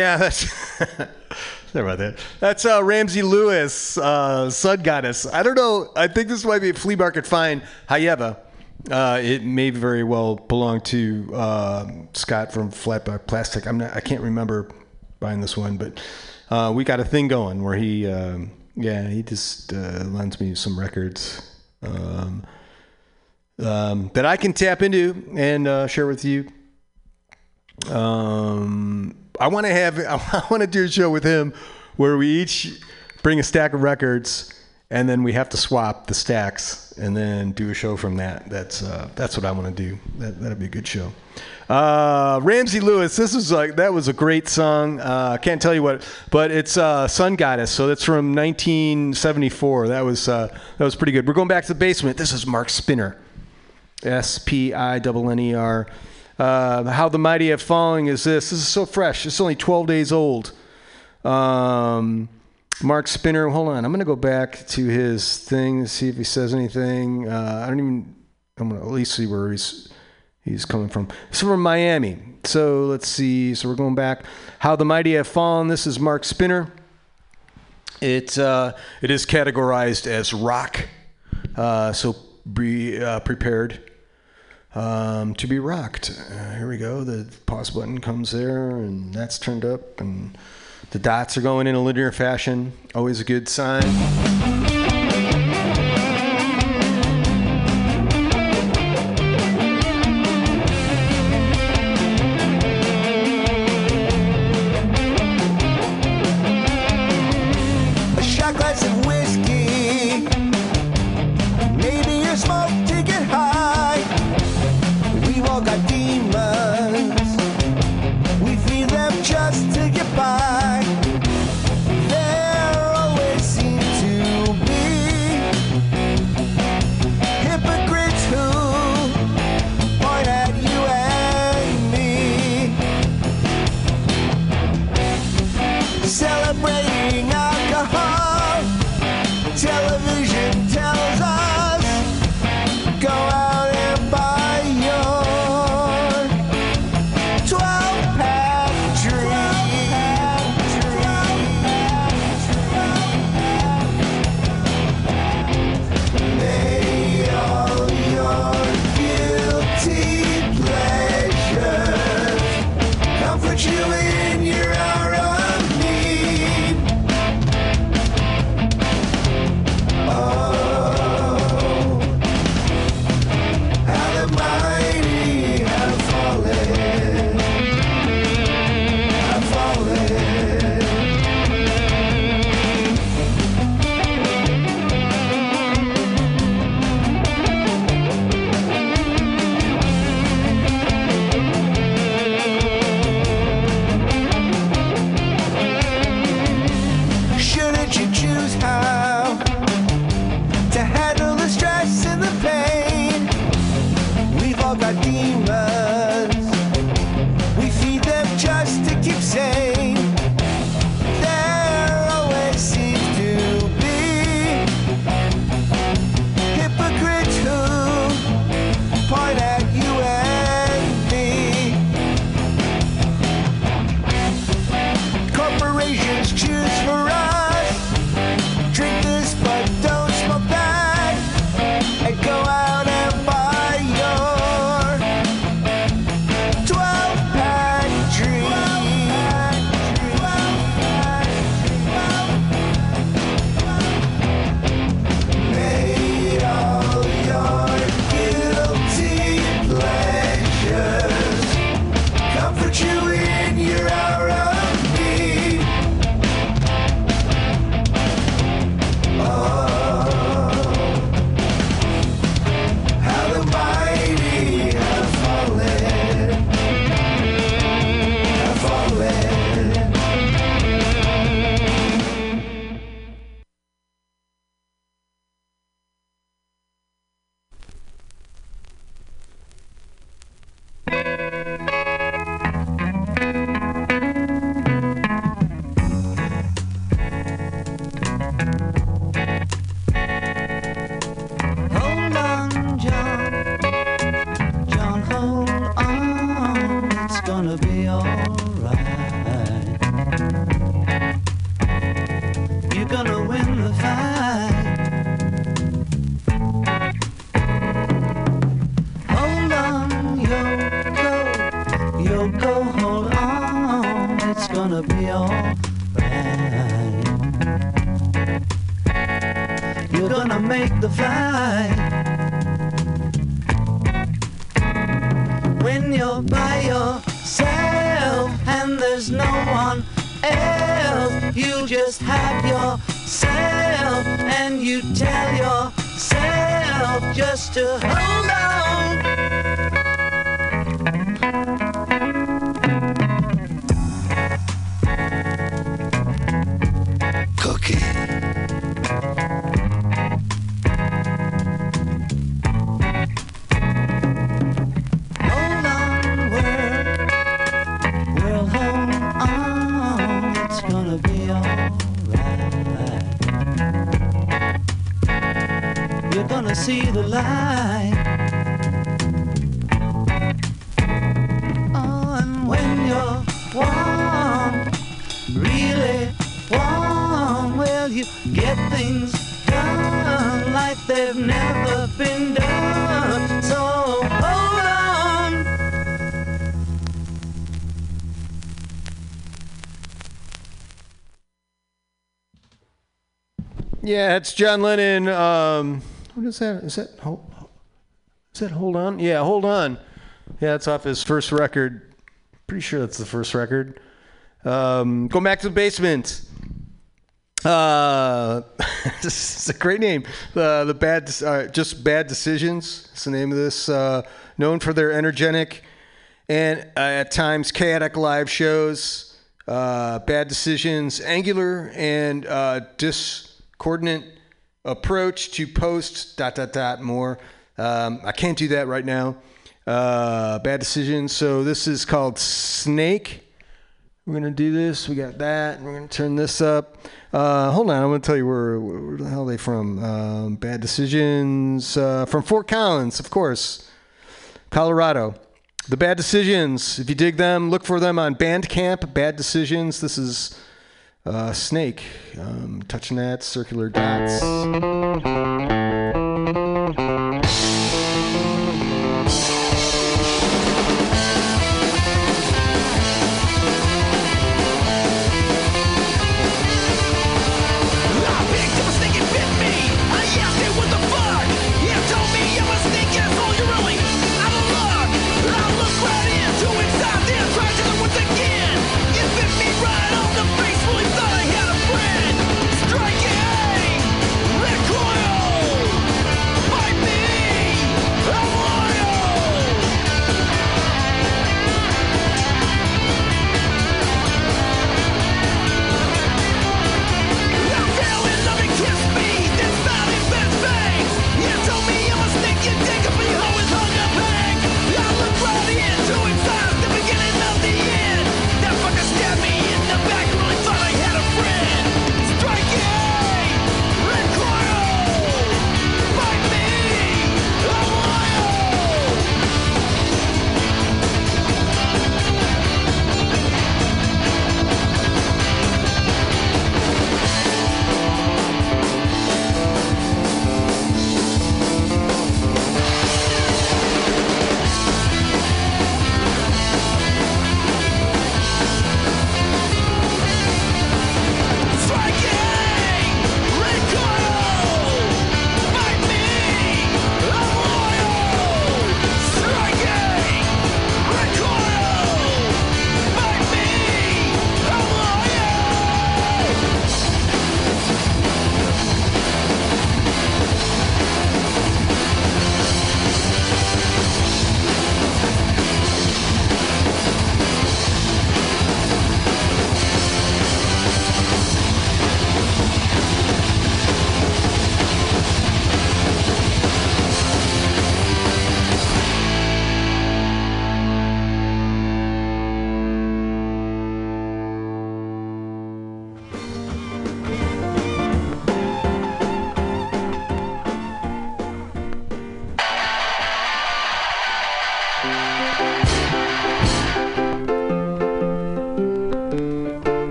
Yeah, that's. Sorry about that. That's uh, Ramsey Lewis, uh, Sun Goddess. I don't know. I think this might be a flea market find. However, uh, it may very well belong to uh, Scott from Flatback Plastic. I'm not. I can't remember buying this one, but uh, we got a thing going where he, um, yeah, he just uh, lends me some records um, um, that I can tap into and uh, share with you. Um, I want to have I want to do a show with him where we each bring a stack of records and then we have to swap the stacks and then do a show from that. That's uh, that's what I want to do. That that'd be a good show. Uh, Ramsey Lewis, this is like that was a great song. Uh, I can't tell you what, but it's uh, Sun Goddess. So that's from 1974. That was uh, that was pretty good. We're going back to the basement. This is Mark Spinner. S P I N N E R. Uh, How the Mighty Have Fallen is this. This is so fresh. It's only 12 days old. Um, Mark Spinner, hold on. I'm going to go back to his thing to see if he says anything. Uh, I don't even, I'm going to at least see where he's, he's coming from. It's from Miami. So let's see. So we're going back. How the Mighty Have Fallen. This is Mark Spinner. It, uh, it is categorized as rock. Uh, so be uh, prepared um, to be rocked. Uh, here we go. The pause button comes there, and that's turned up, and the dots are going in a linear fashion. Always a good sign. It's John Lennon. Um, what is that? Is that hold? Is that hold on? Yeah, hold on. Yeah, that's off his first record. Pretty sure that's the first record. Um, going back to the basement. Uh, is a great name. Uh, the bad, uh, just bad decisions. It's the name of this. Uh, known for their energetic and uh, at times chaotic live shows, uh, bad decisions, angular and uh, discordant approach to post dot dot dot more. Um, I can't do that right now. Uh, bad decisions. So this is called Snake. We're gonna do this. We got that. and We're gonna turn this up. Uh, hold on. I'm gonna tell you where, where the hell are they from. Um, bad decisions uh, from Fort Collins, of course, Colorado. The Bad Decisions. If you dig them, look for them on Bandcamp. Bad Decisions. This is uh, Snake. Um, touching that circular dots.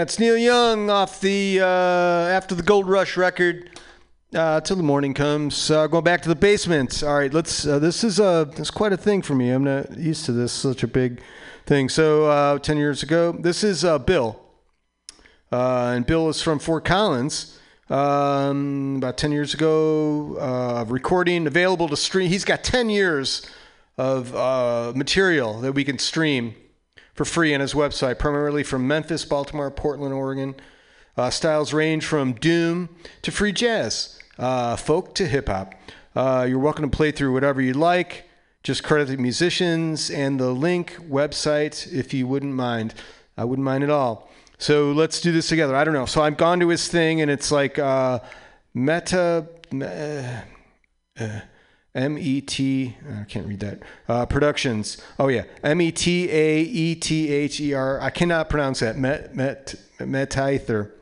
Yeah, it's Neil Young off the uh, after the Gold Rush record. Uh, till the morning comes. Uh, going back to the basement. All right, let's. Uh, this is a. Is quite a thing for me. I'm not used to this. Such a big thing. So uh, ten years ago, this is uh, Bill, uh, and Bill is from Fort Collins. Um, about ten years ago, recording available to stream. He's got ten years of material that we can stream for free on his website, primarily from Memphis, Baltimore, Portland, Oregon. Uh, styles range from doom to free jazz, uh, folk to hip hop. Uh, you're welcome to play through whatever you like. Just credit the musicians and the link website if you wouldn't mind. I wouldn't mind at all. So let's do this together. I don't know. So I've gone to his thing and it's like uh, meta. Uh, uh, M E T. I can't read that. Uh, productions. Oh yeah, M E T A E T H E R. I cannot pronounce that. Met Met Metaether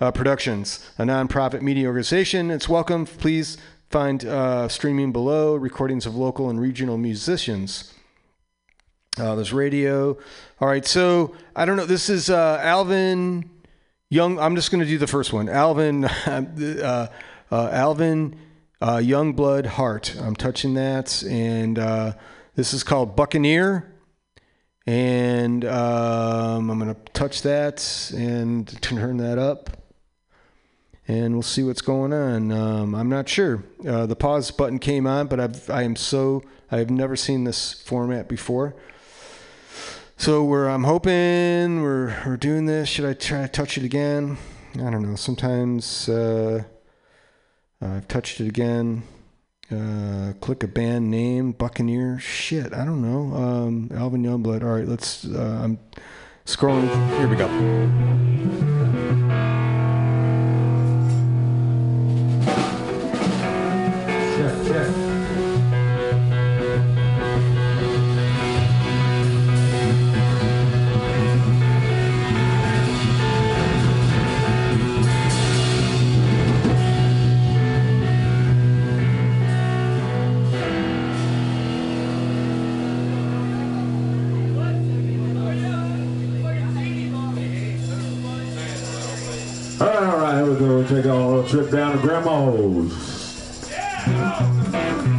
uh, Productions, a nonprofit media organization. It's welcome. Please find uh, streaming below recordings of local and regional musicians. Uh, there's radio. All right, so I don't know. This is uh, Alvin Young. I'm just going to do the first one. Alvin. uh, uh, Alvin uh, Youngblood Hart. I'm touching that, and uh, this is called Buccaneer. And um, I'm going to touch that and turn that up, and we'll see what's going on. Um, I'm not sure. Uh, the pause button came on, but I've, I am so I have never seen this format before. So we're I'm hoping we're we're doing this. Should I try to touch it again? I don't know. Sometimes. Uh, uh, I've touched it again. Uh, click a band name, Buccaneer. Shit, I don't know. Um, Alvin Youngblood. All right, let's. Uh, I'm scrolling. Here we go. Take a little trip down to Grandma's. Going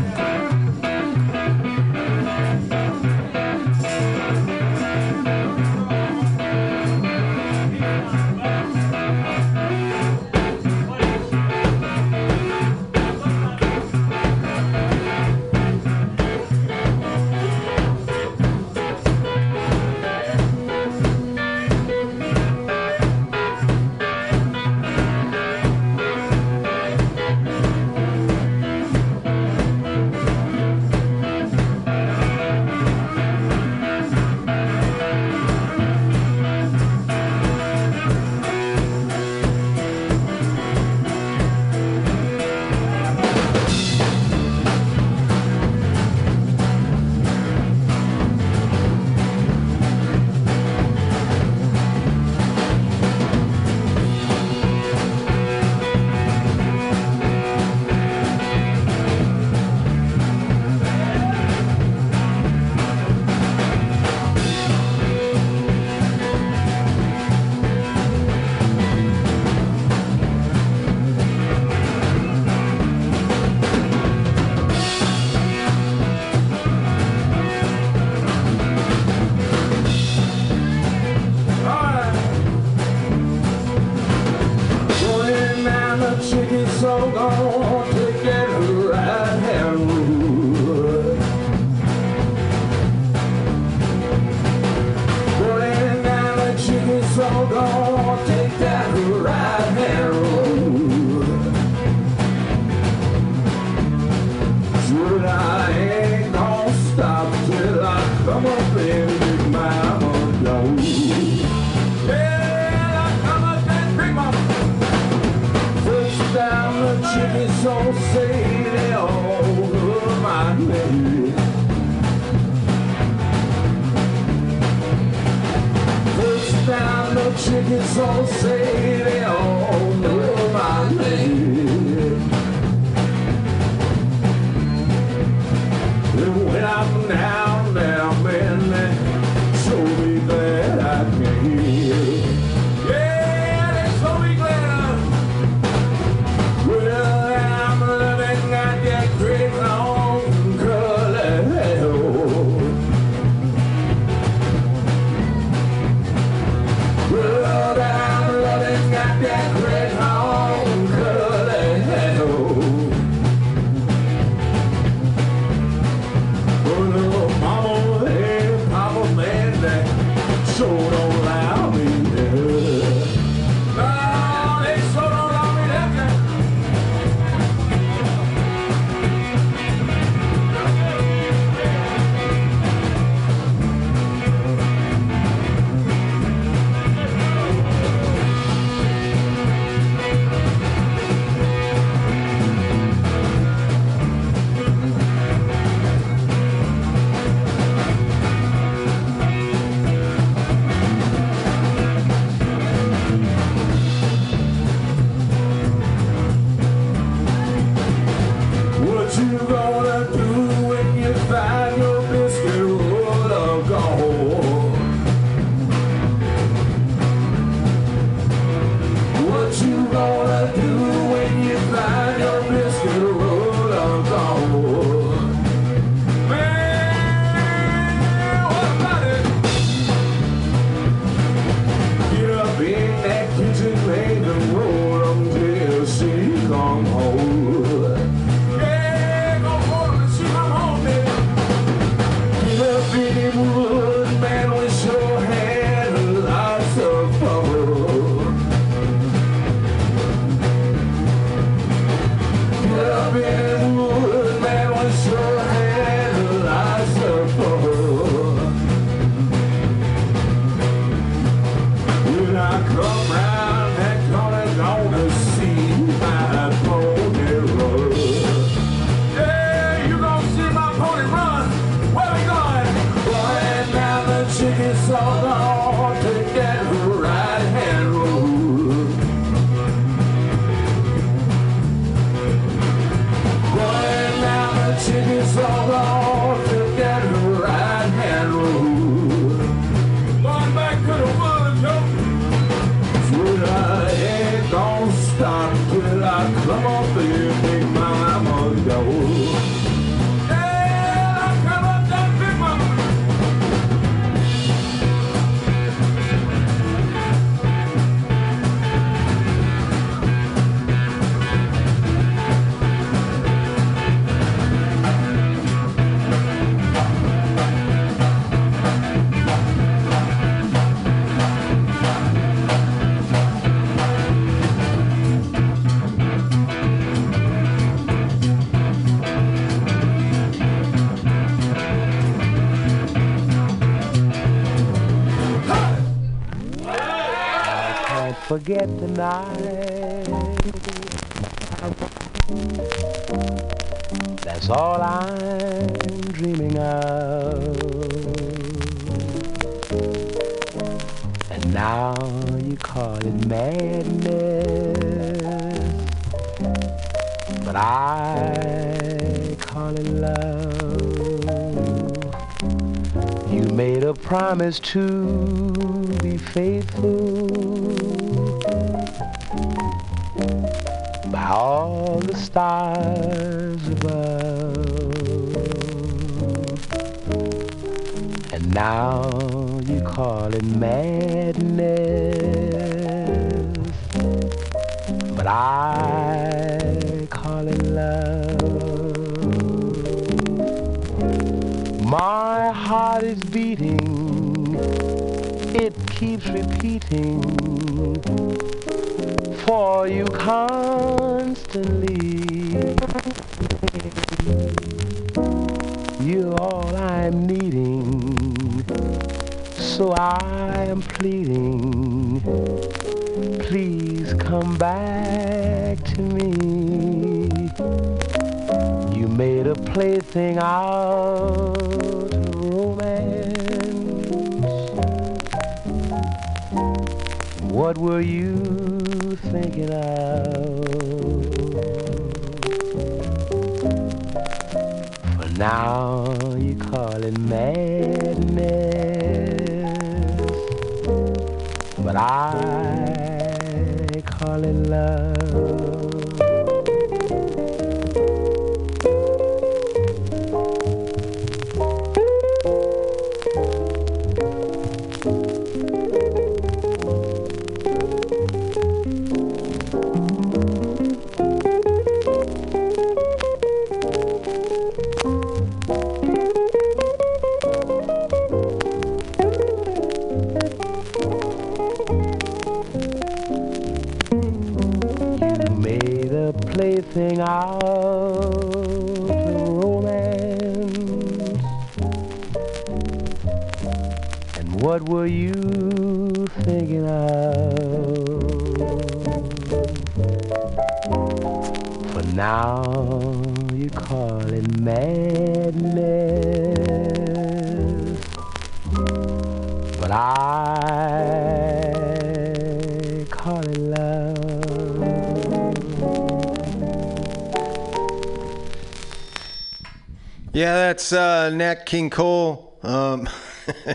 forget the night. That's all I'm dreaming of. And now you call it madness. But I call it love. You made a promise to be faithful out Ciao. That's uh, Nat King Cole. Um,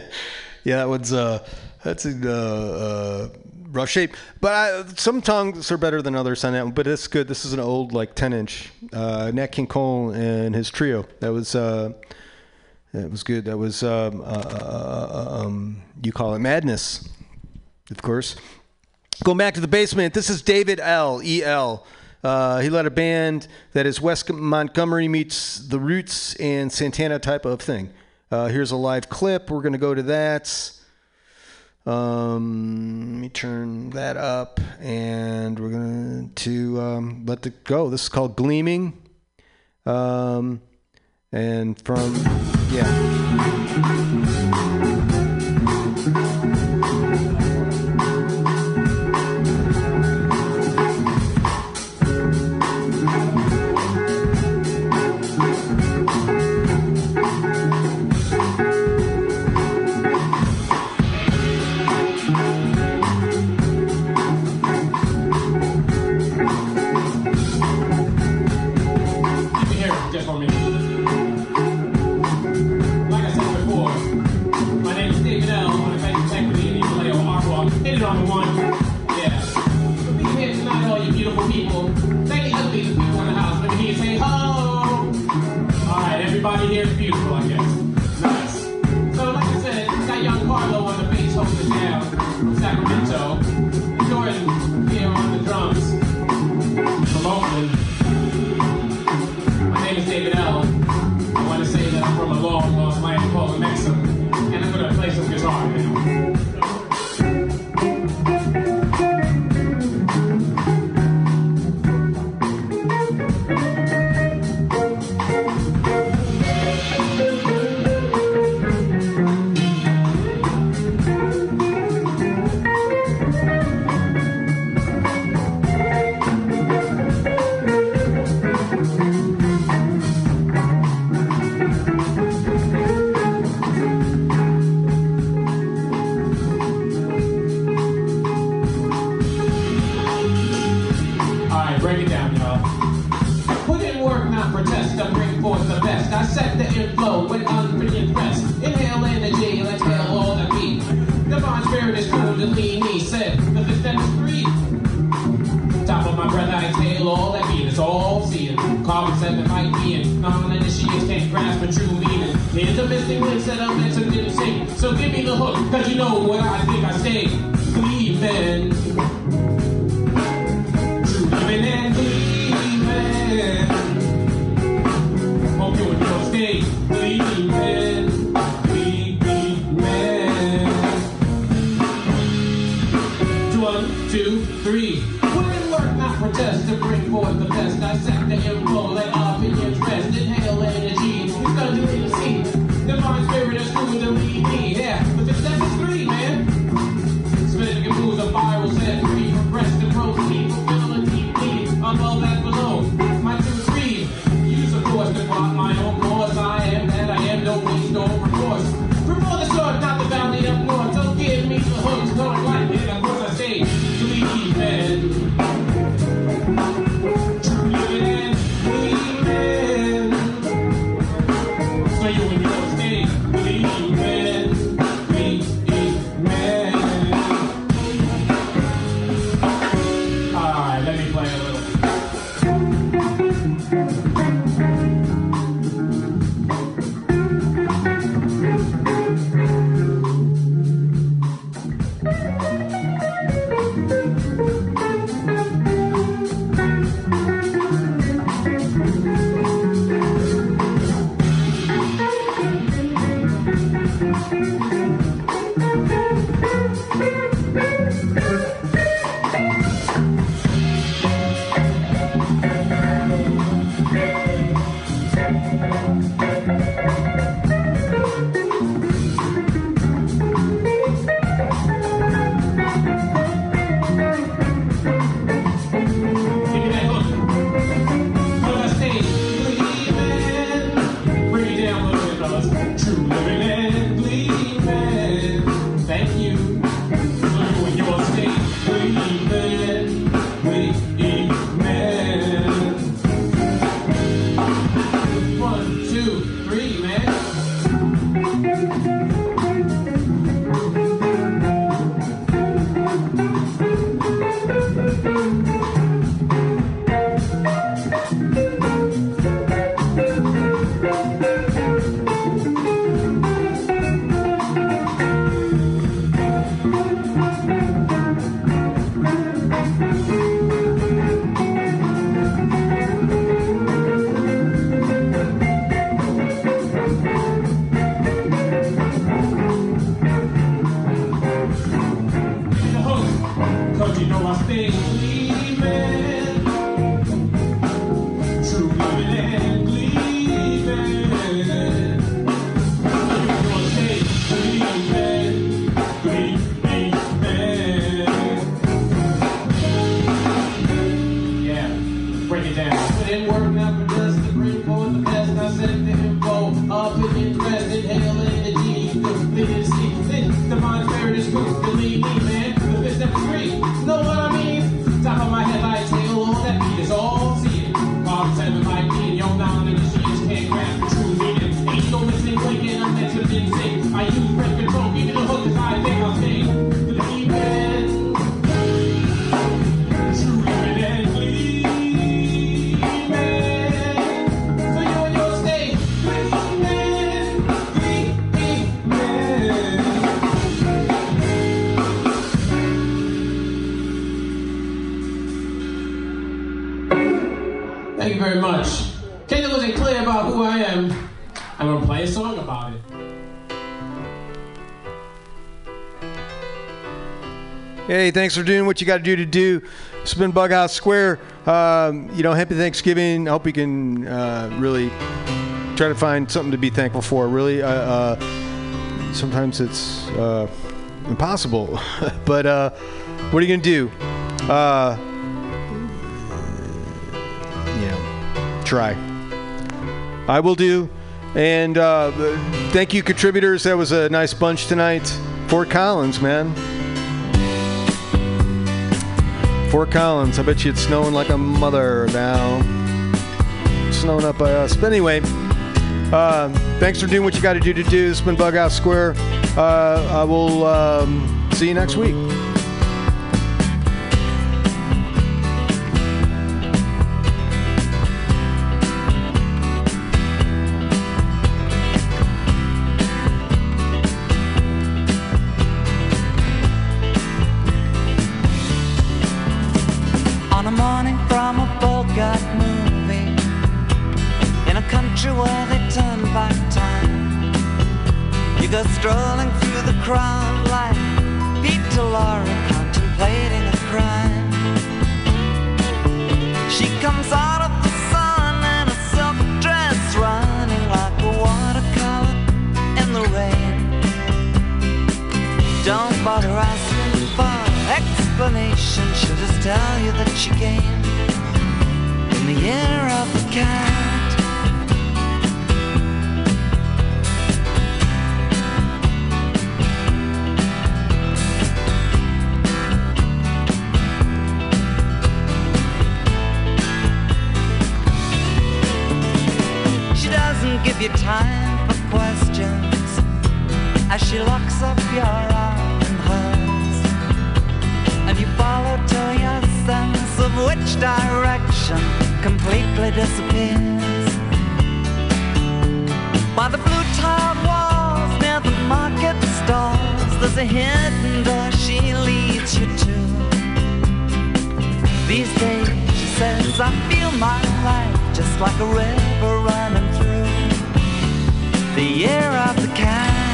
yeah, that was uh, that's in uh, uh, rough shape. But I, some tongues are better than others on that one. But it's good. This is an old like ten inch. Uh, Nat King Cole and his trio. That was uh, that was good. That was um, um, you call it madness, of course. Going back to the basement. This is David L. E. L. Uh, he led a band that is Wes Montgomery meets the Roots and Santana type of thing. Uh, here's a live clip. We're going to go to that. Um, let me turn that up, and we're going to um, let it go. This is called Gleaming. Um, and from, yeah. So give me the hook, cause you know what I think I say. Believe. About it. Hey, thanks for doing what you got to do to do. It's been Bughouse Square. Um, you know, happy Thanksgiving. I hope we can uh, really try to find something to be thankful for. Really, uh, uh, sometimes it's uh, impossible, but uh, what are you gonna do? Uh, you know, try. I will do. And uh, thank you, contributors. That was a nice bunch tonight. Fort Collins, man. Fort Collins. I bet you it's snowing like a mother now. Snowing up by us. But anyway, uh, thanks for doing what you got to do to do. It's been Bughouse Square. Uh, I will um, see you next week. Strolling through the crowd like Peter Lorre contemplating a crime She comes out of the sun in a silk dress Running like a watercolor in the rain Don't bother asking for explanation. She'll just tell you that she came in the year of the cat. Completely disappears. By the blue tiled walls near the market stalls, there's a hidden door she leads you to. These days, she says, I feel my life just like a river running through the year of the cat.